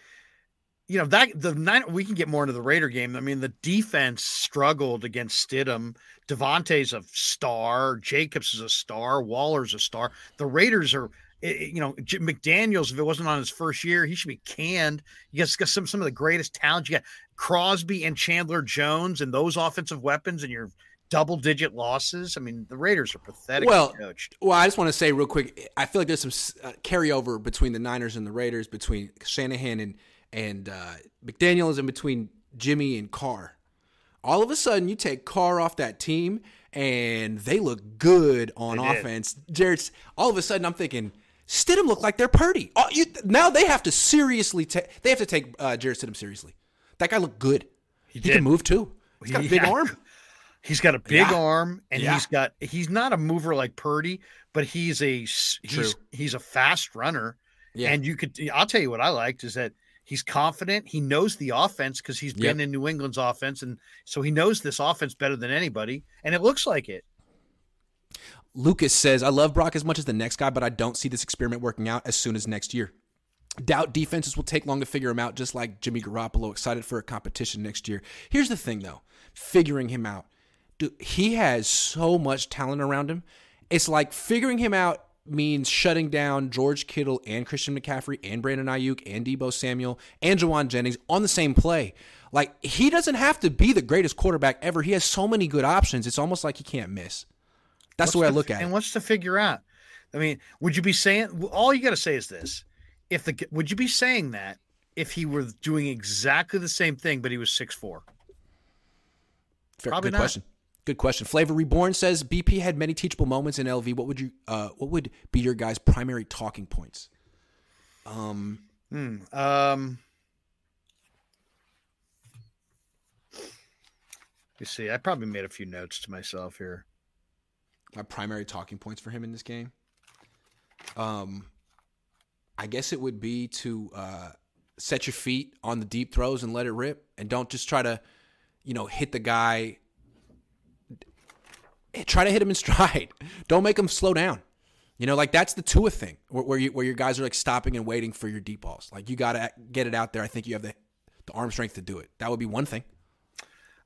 you know that the nine we can get more into the Raider game. I mean, the defense struggled against Stidham. Davante's a star. Jacobs is a star. Waller's a star. The Raiders are, you know, McDaniels. If it wasn't on his first year, he should be canned. You got some some of the greatest talent. You got Crosby and Chandler Jones and those offensive weapons, and you're double digit losses. I mean, the Raiders are pathetic. Well, coached. well, I just want to say real quick. I feel like there's some uh, carryover between the Niners and the Raiders, between Shanahan and and uh, is in between Jimmy and Carr. All of a sudden, you take Carr off that team, and they look good on they offense. Jared's all of a sudden, I'm thinking. Stidham look like they're Purdy. Oh, you, now they have to seriously take. They have to take uh, Jarrett Stidham seriously. That guy looked good. He, he can move too. He's got a big yeah. arm. <laughs> He's got a big yeah. arm, and yeah. he's got he's not a mover like Purdy, but he's a he's True. he's a fast runner. Yeah. And you could I'll tell you what I liked is that he's confident. He knows the offense because he's been yep. in New England's offense, and so he knows this offense better than anybody, and it looks like it. Lucas says, I love Brock as much as the next guy, but I don't see this experiment working out as soon as next year. Doubt defenses will take long to figure him out, just like Jimmy Garoppolo, excited for a competition next year. Here's the thing, though figuring him out dude, he has so much talent around him. It's like figuring him out means shutting down George Kittle and Christian McCaffrey and Brandon Aiyuk and Deebo Samuel and Jauan Jennings on the same play. Like he doesn't have to be the greatest quarterback ever. He has so many good options. It's almost like he can't miss. That's what's the way I look at and it. And what's to figure out? I mean, would you be saying all you got to say is this? If the would you be saying that if he were doing exactly the same thing but he was six four? Probably good not. question. Good question. Flavor Reborn says BP had many teachable moments in LV. What would you? Uh, what would be your guys' primary talking points? Um. Hmm, um. You see, I probably made a few notes to myself here. My primary talking points for him in this game. Um, I guess it would be to uh, set your feet on the deep throws and let it rip, and don't just try to, you know, hit the guy try to hit him in stride. <laughs> Don't make him slow down. You know, like that's the Tua thing, where, where, you, where your guys are like stopping and waiting for your deep balls. Like you got to get it out there. I think you have the the arm strength to do it. That would be one thing.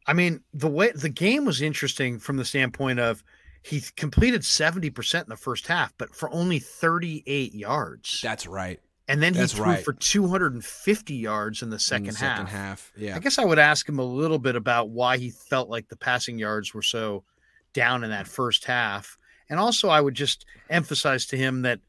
I mean, the way the game was interesting from the standpoint of he completed 70% in the first half, but for only 38 yards. That's right. And then he That's threw right. for 250 yards in the second, in the half. second half. Yeah. I guess I would ask him a little bit about why he felt like the passing yards were so down in that first half. And also, I would just emphasize to him that,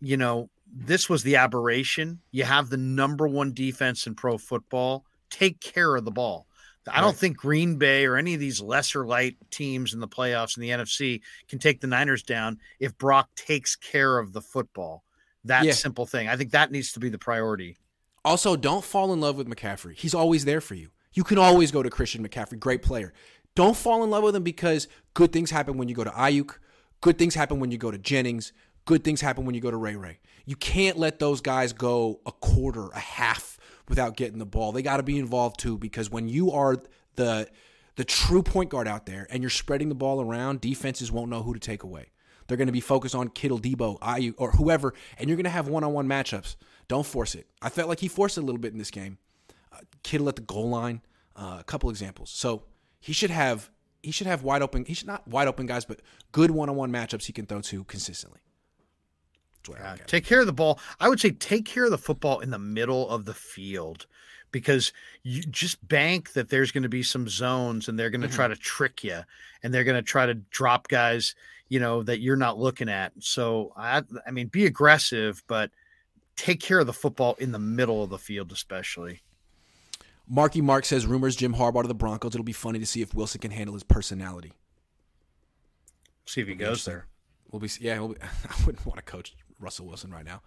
you know, this was the aberration. You have the number one defense in pro football. Take care of the ball. I don't think Green Bay or any of these lesser light teams in the playoffs in the NFC can take the Niners down if Brock takes care of the football. That yeah. simple thing. I think that needs to be the priority. Also, don't fall in love with McCaffrey. He's always there for you. You can always go to Christian McCaffrey, great player. Don't fall in love with him because good things happen when you go to Aiyuk. Good things happen when you go to Jennings. Good things happen when you go to Ray Ray. You can't let those guys go a quarter, a half without getting the ball. They got to be involved too because when you are the the true point guard out there and you're spreading the ball around, defenses won't know who to take away. They're going to be focused on Kittle, Deebo, Aiyuk, or whoever, and you're going to have one-on-one matchups. Don't force it. I felt like he forced it a little bit in this game. Uh, Kittle at the goal line, uh, a couple examples. So he should have he should have wide open. He should not wide open guys, but good one on one matchups he can throw to consistently. Yeah, take care of the ball. I would say take care of the football in the middle of the field because you just bank that there's going to be some zones and they're going to mm-hmm. try to trick you and they're going to try to drop guys, you know, that you're not looking at. So I I mean be aggressive, but take care of the football in the middle of the field especially. Marky Mark says rumors Jim Harbaugh to the Broncos. It'll be funny to see if Wilson can handle his personality. See if he goes there. We'll be yeah. We'll be, <laughs> I wouldn't want to coach Russell Wilson right now.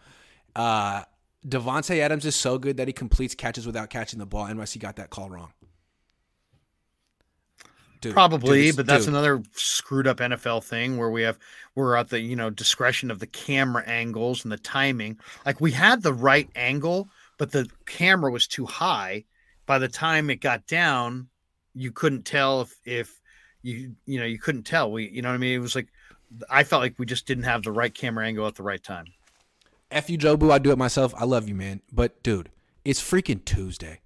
Uh, Davante Adams is so good that he completes catches without catching the ball. NYC got that call wrong. Dude, Probably, dude, but that's dude. another screwed up NFL thing where we have we're at the you know discretion of the camera angles and the timing. Like we had the right angle, but the camera was too high, by the time it got down, you couldn't tell if if you you know you couldn't tell. We you know what I mean. It was like I felt like we just didn't have the right camera angle at the right time. F you, Jobu. I do it myself. I love you, man. But dude, it's freaking Tuesday.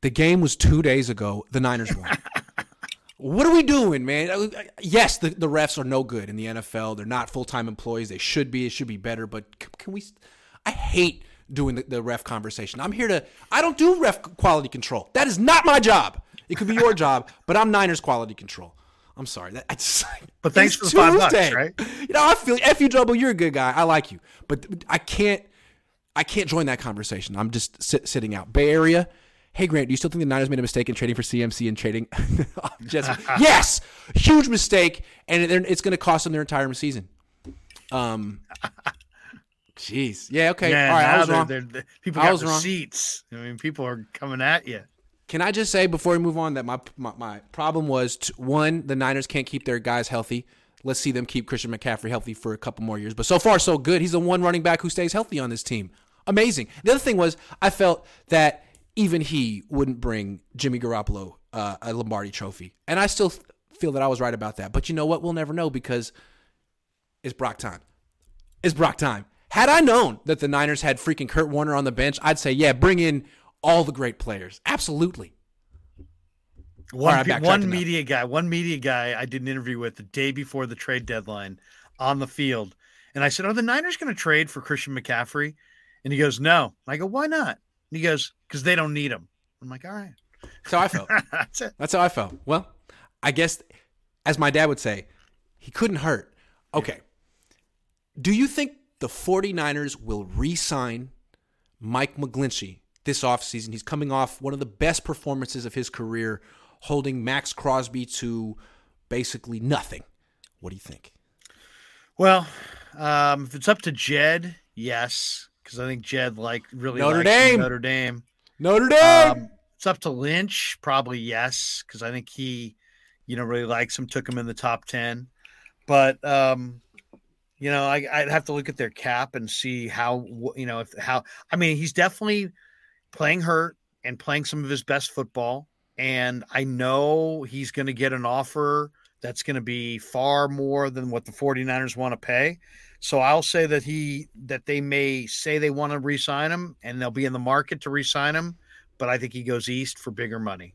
The game was two days ago. The Niners won. <laughs> what are we doing, man? Uh, yes, the, the refs are no good in the NFL. They're not full time employees. They should be. It should be better. But can we? I hate doing the, the ref conversation. I'm here to. I don't do ref quality control. That is not my job. It could be your job, but I'm Niners quality control. I'm sorry. That, I just, but thanks for the five bucks, right? You know, I feel F you double. You're a good guy. I like you, but I can't. I can't join that conversation. I'm just sit, sitting out. Bay Area. Hey Grant, do you still think the Niners made a mistake in trading for CMC and trading? <laughs> just <laughs> yes, huge mistake, and it's going to cost them their entire season. Um, jeez, yeah, okay, yeah, all right, I was they're, wrong. They're, they're, people got receipts. I mean, people are coming at you. Can I just say before we move on that my my, my problem was to, one, the Niners can't keep their guys healthy. Let's see them keep Christian McCaffrey healthy for a couple more years. But so far, so good. He's the one running back who stays healthy on this team. Amazing. The other thing was I felt that even he wouldn't bring Jimmy Garoppolo uh, a Lombardi Trophy, and I still feel that I was right about that. But you know what? We'll never know because it's Brock time. It's Brock time. Had I known that the Niners had freaking Kurt Warner on the bench, I'd say, yeah, bring in all the great players. Absolutely. One, right, one media guy, one media guy I did an interview with the day before the trade deadline on the field. And I said, Are the Niners going to trade for Christian McCaffrey? And he goes, No. I go, Why not? And he goes, Because they don't need him. I'm like, All right. That's how I felt. <laughs> That's it. That's how I felt. Well, I guess, as my dad would say, he couldn't hurt. Okay. Yeah. Do you think the 49ers will re sign Mike McGlinchey this offseason. He's coming off one of the best performances of his career, holding Maxx Crosby to basically nothing. What do you think? Well, um, if it's up to Jed, yes, because I think Jed like really Notre Dame. Notre Dame. Notre Dame. Um, it's up to Lynch, probably yes, because I think he, you know, really likes him. Took him in the top ten, but um, you know, I, would have to look at their cap and see how you know if how. I mean, he's definitely playing hurt and playing some of his best football. And I know he's going to get an offer that's going to be far more than what the 49ers want to pay. So I'll say that he that they may say they want to re-sign him and they'll be in the market to re-sign him, but I think he goes east for bigger money.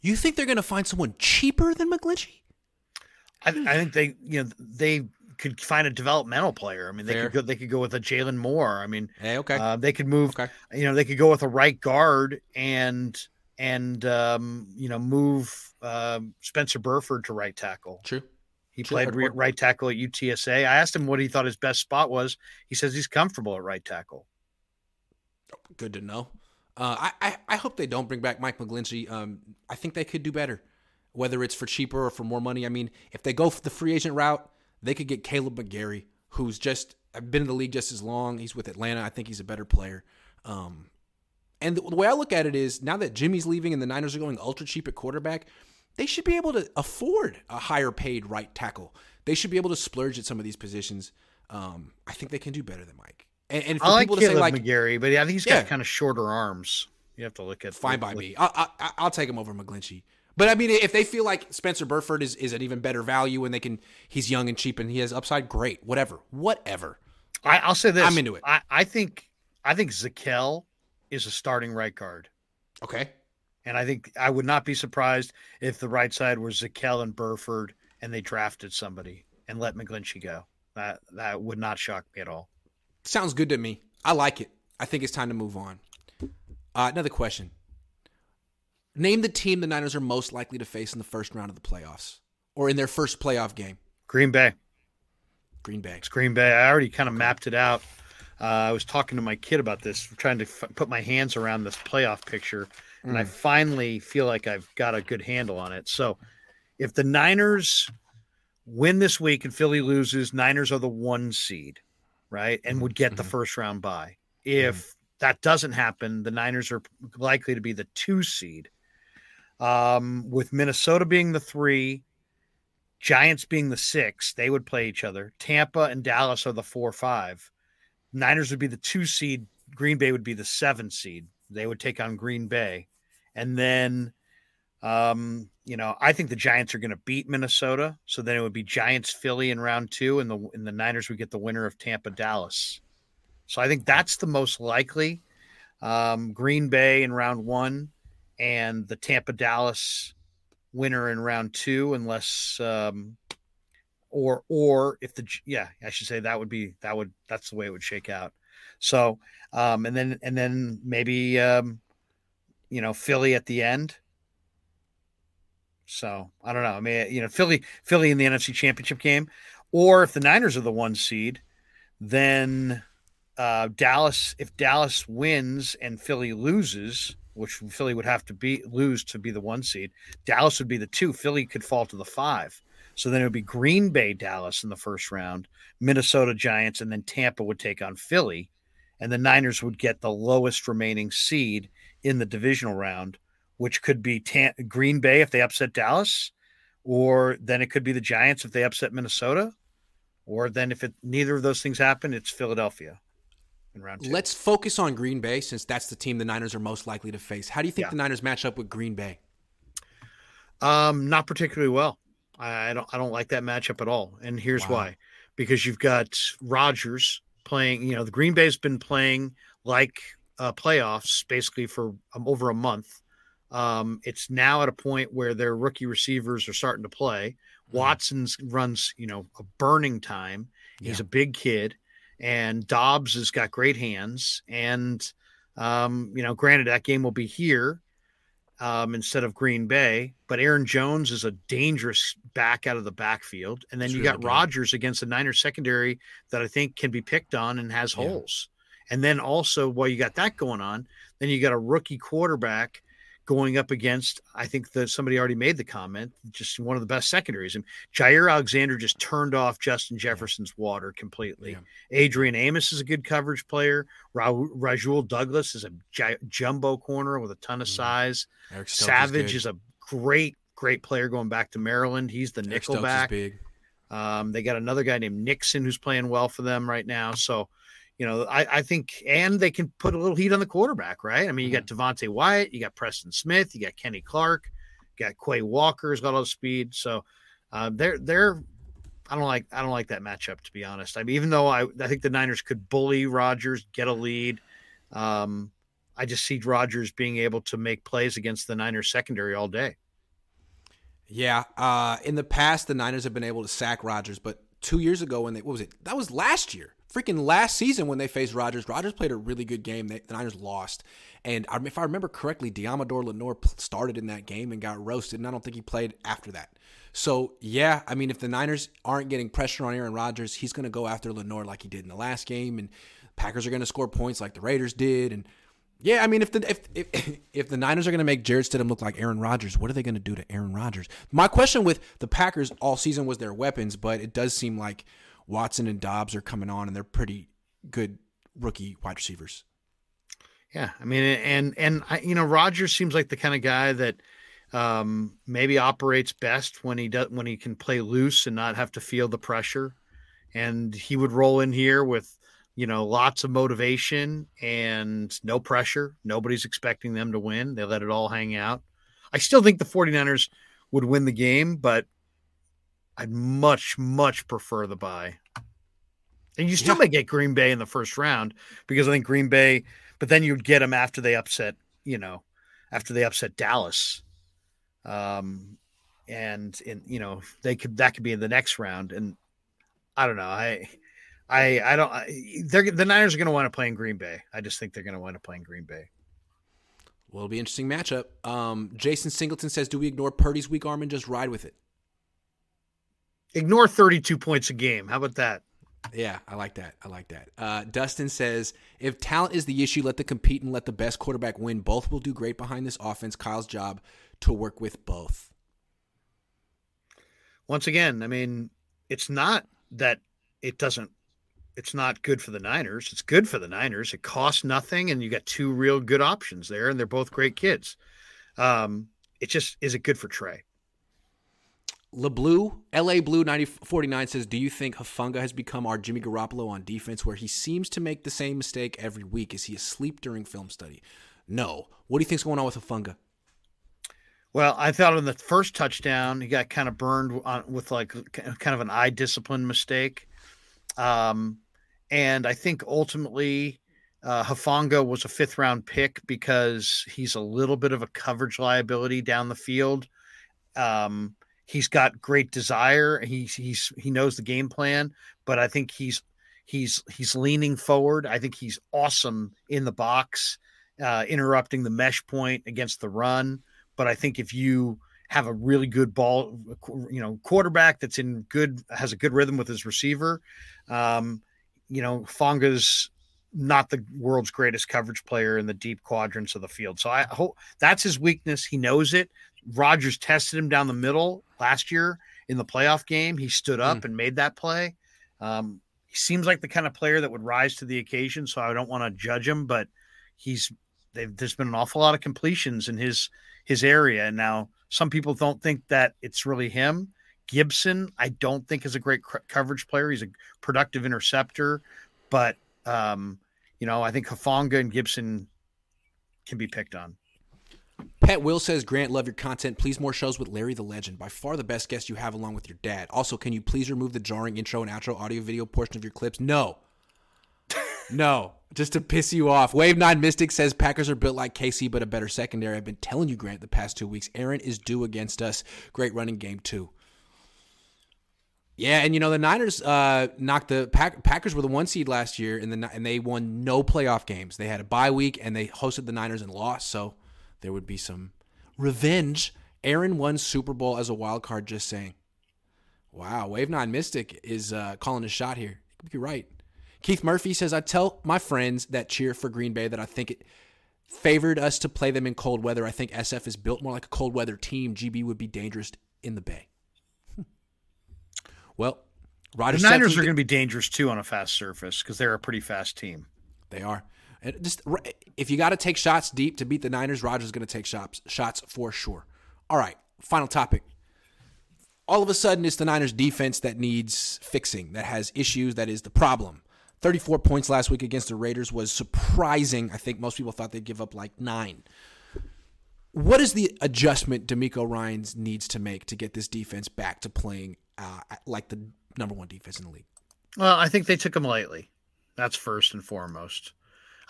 You think they're going to find someone cheaper than McGlinchey? I, I hmm. think they, you know, they could find a developmental player. I mean, they Fair. could go. They could go with a Jaylon Moore. I mean, hey, okay. Uh, they could move. Okay. You know, they could go with a right guard and and um, you know move uh, Spencer Burford to right tackle. True. He True. played re- right tackle at UTSA. I asked him what he thought his best spot was. He says he's comfortable at right tackle. Good to know. Uh, I, I, I hope they don't bring back Mike McGlinchey. Um, I think they could do better, whether it's for cheaper or for more money. I mean, if they go for the free agent route, they could get Kaleb McGary, who's just been in the league just as long. He's with Atlanta. I think he's a better player. Um, and the, the way I look at it is now that Jimmy's leaving and the Niners are going ultra cheap at quarterback, they should be able to afford a higher paid right tackle. They should be able to splurge at some of these positions. Um, I think they can do better than Mike. And, and for I like people to Kaleb say like McGary, but I think he's got yeah, kind of shorter arms. You have to look at fine by me. I, I, I'll take him over McGlinchey. But I mean, if they feel like Spencer Burford is, is an even better value and they can, he's young and cheap and he has upside, great. Whatever, whatever. I, will say this: I'm into it. I, I think I think Zakelj is a starting right guard. Okay. And I think I would not be surprised if the right side was Zakelj and Burford and they drafted somebody and let McGlinchey go. That that would not shock me at all. Sounds good to me. I like it. I think it's time to move on. Uh, another question. Name the team the Niners are most likely to face in the first round of the playoffs or in their first playoff game. Green Bay. Green Bay. It's Green Bay. I already kind of mapped it out. Uh, I was talking to my kid about this, trying to f- put my hands around this playoff picture, and mm. I finally feel like I've got a good handle on it. So, if the Niners win this week and Philly loses, Niners are the one seed, right, and would get mm-hmm. the first round bye. If mm. that doesn't happen, the Niners are likely to be the two seed um, with Minnesota being the three, Giants being the six, they would play each other. Tampa and Dallas are the four five. Niners would be the two seed. Green Bay would be the seven seed. They would take on Green Bay, and then, um, you know, I think the Giants are going to beat Minnesota. So then it would be Giants Philly in round two, and the and the Niners would get the winner of Tampa Dallas. So I think that's the most likely. um, Green Bay in round one, and the Tampa Dallas winner in round two, unless um, or or if the yeah I should say that would be that would that's the way it would shake out. So um, and then and then maybe um, you know Philly at the end. So I don't know. I mean, you know, Philly, Philly in the NFC Championship game, or if the Niners are the one seed, then uh, Dallas. If Dallas wins and Philly loses, which Philly would have to be lose to be the one seed, Dallas would be the two. Philly could fall to the five. So then it would be Green Bay, Dallas in the first round, Minnesota Giants, and then Tampa would take on Philly, and the Niners would get the lowest remaining seed in the divisional round, which could be Green Bay if they upset Dallas, or then it could be the Giants if they upset Minnesota, or then if it neither of those things happen, it's Philadelphia in round two. Let's focus on Green Bay since that's the team the Niners are most likely to face. How do you think Yeah. the Niners match up with Green Bay? Um, not particularly well. I I don't I don't like that matchup at all. And here's Wow. why. Because you've got Rodgers playing, you know, the Green Bay's been playing like uh, playoffs basically for um, over a month. Um, it's now at a point where their rookie receivers are starting to play. Mm-hmm. Watson's runs, you know, a burning time. He's Yeah. a big kid, and Doubs has got great hands. And um, you know, granted, that game will be here um, instead of Green Bay, but Aaron Jones is a dangerous back out of the backfield. And then It's you really got. Rodgers against the Niners secondary that I think can be picked on and has Yeah. holes. And then also, while you got that going on, then you got a rookie quarterback going up against, I think that somebody already made the comment, just one of the best secondaries. And Jaire Alexander just turned off Justin Jefferson's water completely. Yeah. Adrian Amos is a good coverage player. Ra- Rasul Douglas is a gi- jumbo corner with a ton of Mhm. size. Eric Stokes Savage is, is, a great, great player going back to Maryland. He's the good. Eric nickel back. big. Um, they got another guy named Nixon who's playing well for them right now. So, you know, I, I think, and they can put a little heat on the quarterback, right? I mean, you got Mm-hmm. Devonte Wyatt, you got Preston Smith, you got Kenny Clark, you got Quay Walker's got all the speed. So, uh, they're they're. I don't like I don't like that matchup to be honest. I mean, even though I I think the Niners could bully Rodgers, get a lead. Um, I just see Rodgers being able to make plays against the Niners secondary all day. Yeah. Uh, in the past, the Niners have been able to sack Rodgers, but two years ago when they what was it? That was last year. Freaking last season when they faced Rodgers, Rodgers played a really good game. They, the Niners lost, and I- if I remember correctly, Deommodore Lenoir started in that game and got roasted, and I don't think he played after that. So yeah, I mean, if the Niners aren't getting pressure on Aaron Rodgers, he's going to go after Lenoir like he did in the last game, and Packers are going to score points like the Raiders did, and yeah, I mean, if the if if, <laughs> if the Niners are going to make Jarrett Stidham look like Aaron Rodgers, what are they going to do to Aaron Rodgers? My question with the Packers all season was their weapons, but it does seem like Watson and Doubs are coming on, and they're pretty good rookie wide receivers. Yeah, I mean, and and I, you know, Rodgers seems like the kind of guy that um, maybe operates best when he does when he can play loose and not have to feel the pressure. And he would roll in here with you know lots of motivation and no pressure. Nobody's expecting them to win. They let it all hang out. I still think the 49ers would win the game, but I'd much much prefer the buy. And you still Yeah. may get Green Bay in the first round because I think Green Bay but then you'd get them after they upset, you know, after they upset Dallas. Um, and in you know they could that could be in the next round, and I don't know. I, I, I don't. I, they're the Niners are going to want to play in Green Bay. I just think they're going to want to play in Green Bay. Well, it'll be an interesting matchup. Um, Jason Singleton says, "Do we ignore Purdy's weak arm and just ride with it?" Ignore thirty-two points a game. How about that? Yeah, I like that. I like that. Uh, Dustin says, if talent is the issue, let the compete and let the best quarterback win. Both will do great behind this offense. Kyle's job to work with both. Once again, I mean, it's not that it doesn't. It's not good for the Niners. It's good for the Niners. It costs nothing, and you got two real good options there, and they're both great kids. Um, it just is it good for Trey? LeBlue, LA Blue 9049 says, Do you think Hufanga has become our Jimmy Garoppolo on defense where he seems to make the same mistake every week? Is he asleep during film study? No. What do you think's going on with Hufanga? Well, I thought on the first touchdown he got kind of burned on, with like kind of an eye discipline mistake, um, and I think ultimately uh, Hufanga was a fifth round pick because he's a little bit of a coverage liability down the field. Um, he's got great desire. He's he's he knows the game plan, but I think he's he's he's leaning forward. I think he's awesome in the box, uh, interrupting the mesh point against the run. But I think if you have a really good ball, you know, quarterback that's in good has a good rhythm with his receiver, um, you know, Fonga's not the world's greatest coverage player in the deep quadrants of the field. So I hope that's his weakness. He knows it. Rodgers tested him down the middle last year in the playoff game. He stood up mm. and made that play. Um, he seems like the kind of player that would rise to the occasion. So I don't want to judge him, but he's there's been an awful lot of completions in his his area. And now some people don't think that it's really him. Gibson, I don't think is a great coverage player. He's a productive interceptor, but um, you know, I think Hufanga and Gibson can be picked on. Pat Will says, Grant, love your content. Please more shows with Larry the Legend. By far the best guest you have along with your dad. Also, can you please remove the jarring intro and outro audio video portion of your clips? No. <laughs> no. Just to piss you off. Wave 9 Mystic says Packers are built like KC, but a better secondary. I've been telling you, Grant, the past two weeks. Aaron is due against us. Great running game, too. Yeah, and you know the Niners uh, knocked the Pack- Packers were the one seed last year, and the and they won no playoff games. They had a bye week, and they hosted the Niners and lost. So there would be some revenge. Aaron won Super Bowl as a wild card. Just saying. Wow, Wave Nine Mystic is uh, calling a shot here. You're right. Keith Murphy says, "I tell my friends that cheer for Green Bay that I think it favored us to play them in cold weather. I think SF is built more like a cold weather team. GB would be dangerous in the Bay." Well, Rodgers the Niners are going to be dangerous too on a fast surface because they're a pretty fast team. They are. And just if you got to take shots deep to beat the Niners, Rodgers is going to take shots shots for sure. All right, final topic. All of a sudden, it's the Niners defense that needs fixing, that has issues, that is the problem. 34 points last week against the Raiders was surprising. I think most people thought they'd give up like nine. What is the adjustment DeMeco Ryans needs to make to get this defense back to playing uh, like the number one defense in the league. Well, I think they took him lightly. That's first and foremost.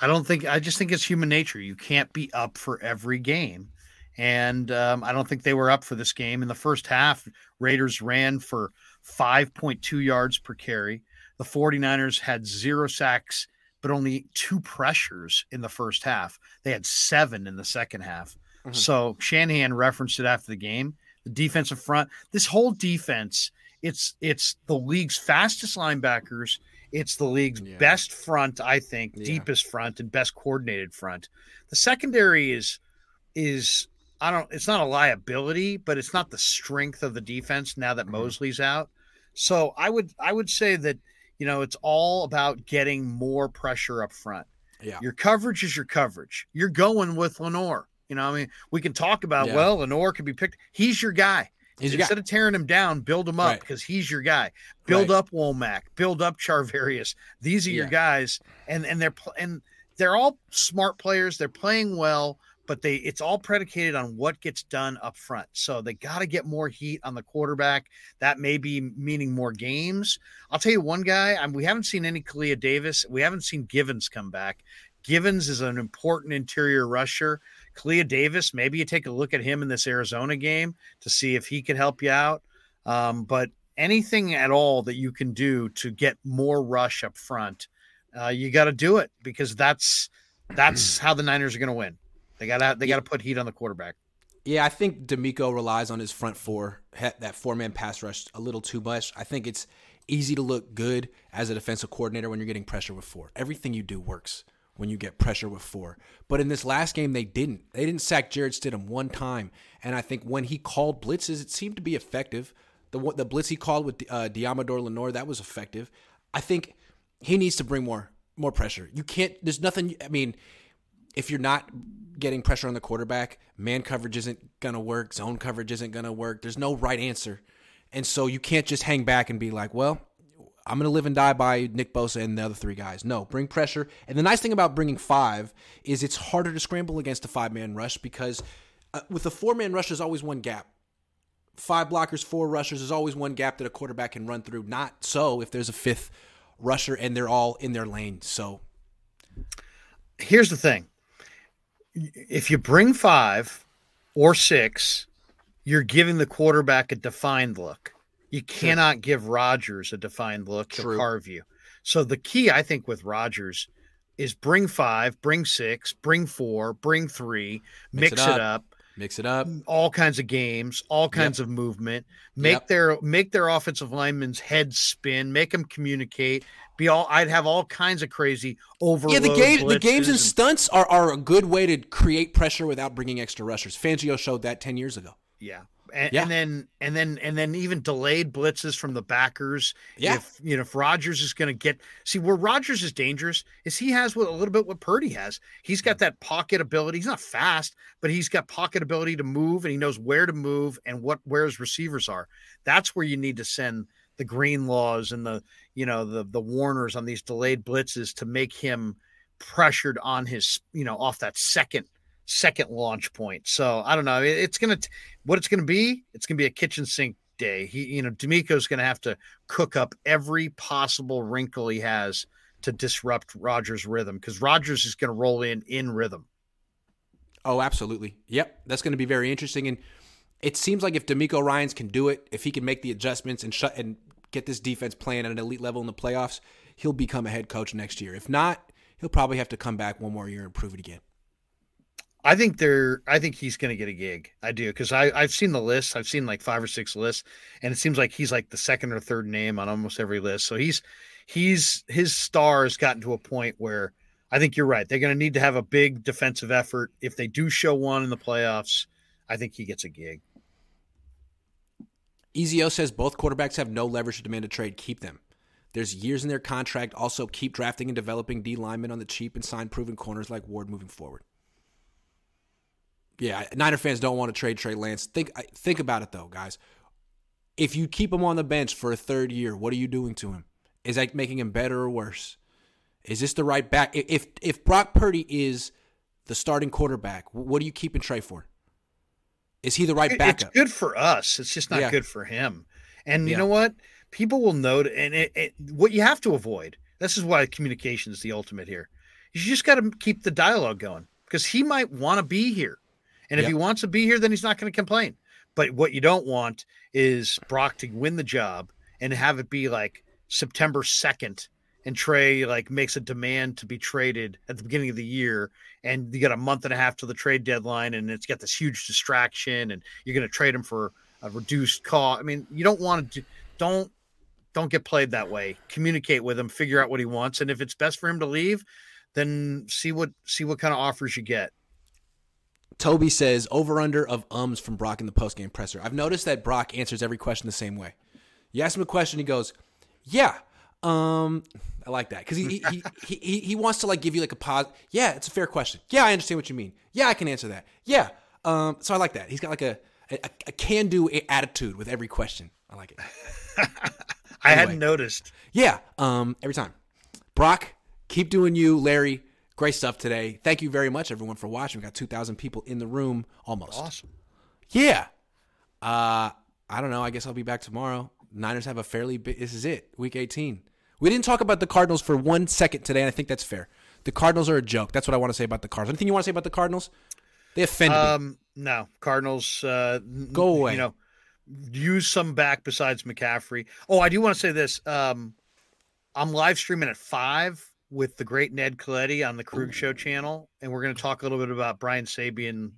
I don't think. I just think it's human nature. You can't be up for every game, and um, I don't think they were up for this game. In the first half, Raiders ran for 5.2 yards per carry. The 49ers had zero sacks, but only two pressures in the first half. They had seven in the second half. Mm-hmm. So Shanahan referenced it after the game the defensive front. This whole defense, it's it's the league's fastest linebackers. It's the league's yeah. best front, I think, yeah. deepest front and best coordinated front. The secondary is is I don't it's not a liability, but it's not the strength of the defense now that mm-hmm. Moseley's out. So I would I would say that you know it's all about getting more pressure up front. Yeah. Your coverage is your coverage. You're going with Lenoir. You know, I mean, we can talk about yeah. well, Lenoir could be picked. He's your guy. He's Instead of tearing him down, build him up right. because he's your guy. Build right. up Womack, build up Charvarius. These are yeah. your guys, and and they're and they're all smart players. They're playing well, but they it's all predicated on what gets done up front. So they got to get more heat on the quarterback. That may be meaning more games. I'll tell you one guy. I'm, we haven't seen any Kalia Davis. We haven't seen Givens come back. Givens is an important interior rusher. Kalia Davis, maybe you take a look at him in this Arizona game to see if he can help you out. Um, but anything at all that you can do to get more rush up front, uh, you got to do it because that's that's <clears throat> how the Niners are going to win. They got to they got to put heat on the quarterback. Yeah, I think DeMeco relies on his front four, that four man pass rush a little too much. I think it's easy to look good as a defensive coordinator when you're getting pressure with four. Everything you do works when you get pressure with four. But in this last game, they didn't. They didn't sack Jarrett Stidham one time. And I think when he called blitzes, it seemed to be effective. The the blitz he called with uh, Deommodore Lenoir, that was effective. I think he needs to bring more more pressure. You can't. There's nothing. I mean, if you're not getting pressure on the quarterback, man coverage isn't gonna work. Zone coverage isn't gonna work. There's no right answer, and so you can't just hang back and be like, well, I'm going to live and die by Nick Bosa and the other three guys. No, bring pressure. And the nice thing about bringing five is it's harder to scramble against a five man rush because uh, with a four man rush, there's always one gap. Five blockers, four rushers, there's always one gap that a quarterback can run through. Not so if there's a fifth rusher and they're all in their lane. So. here's the thing: if you bring five or six, you're giving the quarterback a defined look. You cannot give Rodgers a defined look to carve you. So the key, I think, with Rodgers is bring five, bring six, bring four, bring three, Mix mix, it it, up. up. Mix it up. Mm, all kinds of games, all kinds of movement. Make Yep. their make their offensive linemen's heads spin, make them communicate. Be all I'd have all kinds of crazy over. Yeah, the game, the games and stunts are, are a good way to create pressure without bringing extra rushers. Fangio showed that ten years ago. Yeah. And, Yeah. and then and then and then even delayed blitzes from the backers. Yeah. If you know if Rodgers is going to get see where Rodgers is dangerous is he has what a little bit what Purdy has. He's got that pocket ability. He's not fast, but he's got pocket ability to move and he knows where to move and what where his receivers are. That's where you need to send the Greenlaws and the you know the the warners on these delayed blitzes to make him pressured on his you know off that second second launch point. So I don't know. It- It's gonna what it's gonna be. It's gonna be a kitchen sink day. He you know DeMeco's gonna have to cook up every possible wrinkle he has to disrupt Rodgers' rhythm because Rodgers is gonna roll in in rhythm. Oh, absolutely. Yep, that's to be very interesting. And it seems like if DeMeco Ryans can do it, if he can make the adjustments and shut and get this defense playing at an elite level in the playoffs, he'll become a head coach next year. If not, he'll probably have to come back one more year and prove it again. I think they're. I think he's going to get a gig. I do because I I've seen the list. I've seen like five or six lists, and it seems like he's like the second or third name on almost every list. So he's he's his star has gotten to a point where I think you're right. They're going to need to have a big defensive effort. If they do show one in the playoffs, I think he gets a gig. Ezio says both quarterbacks have no leverage to demand a trade. Keep them. There's years in their contract. Also, keep drafting and developing D linemen on the cheap and sign proven corners like Ward moving forward. Yeah, Niner fans don't want to trade Trey Lance. Think think about it though, guys. If you keep him on the bench for a third year, what are you doing to him? Is that making him better or worse? Is this the right back? If if Brock Purdy is the starting quarterback, what are you keeping Trey for? Is he the right backup? It's good for us. It's just not Yeah. good for him. And you know what? People will note, and it, it, what you have to avoid. This is why communication is the ultimate here. You just got to keep the dialogue going because he might want to be here, and if Yep. he wants to be here, then he's not going to complain. But what you don't want is Brock to win the job and have it be like September second, and Trey like makes a demand to be traded at the beginning of the year, and you got a month and a half to the trade deadline, and it's got this huge distraction, and you're going to trade him for a reduced cost. I mean, you don't want to do, don't don't get played that way. Communicate with him, figure out what he wants, and if it's best for him to leave, then see what see what kind of offers you get. Toby says over under of ums from Brock in the postgame presser. I've noticed that Brock answers every question the same way. You ask him a question, he goes, "Yeah." Um, I like that because he, he, he he he wants to like give you like a pause. Yeah, it's a fair question. Yeah, I understand what you mean. Yeah, I can answer that. Yeah. Um, so I like that. He's got like a a, a can do attitude with every question. I like it. <laughs> I Anyway. hadn't noticed. Yeah, um, every time. Brock, keep doing you. Larry, great stuff today. Thank you very much, everyone, for watching. We got 2,000 people in the room almost. Awesome. Yeah. Uh, I don't know. I guess I'll be back tomorrow. Niners have a fairly big. This is it, week 18. We didn't talk about the Cardinals for one second today, and I think that's fair. The Cardinals are a joke. That's what I want to say about the Cardinals. Anything you want to say about the Cardinals? They offended me. Um, no, Cardinals. Uh, Go away. You know, use some back besides McCaffrey. Oh, I do want to say this. Um, I'm live streaming at five with the great Ned Colletti on the Krug Show channel, and we're going to talk a little bit about Brian Sabean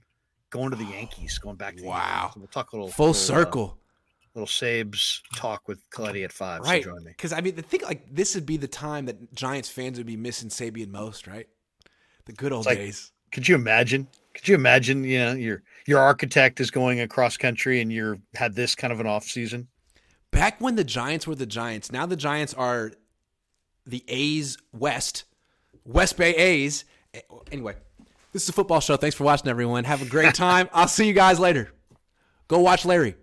going to the Yankees, going back to the Wow. Yankees. We'll talk a little Full little, uh, circle. little Sabes talk with Colletti at five. right. So me. Because, I mean, the thing, like, this would be the time that Giants fans would be missing Sabean most, right? The good old like- days. Could you imagine? Could you imagine? You know, your your architect is going across country, and you're had this kind of an off season. back when the Giants were the Giants, now the Giants are the A's West, West Bay A's. Anyway, this is a football show. Thanks for watching, everyone. Have a great <laughs> time. I'll see you guys later. Go watch Larry.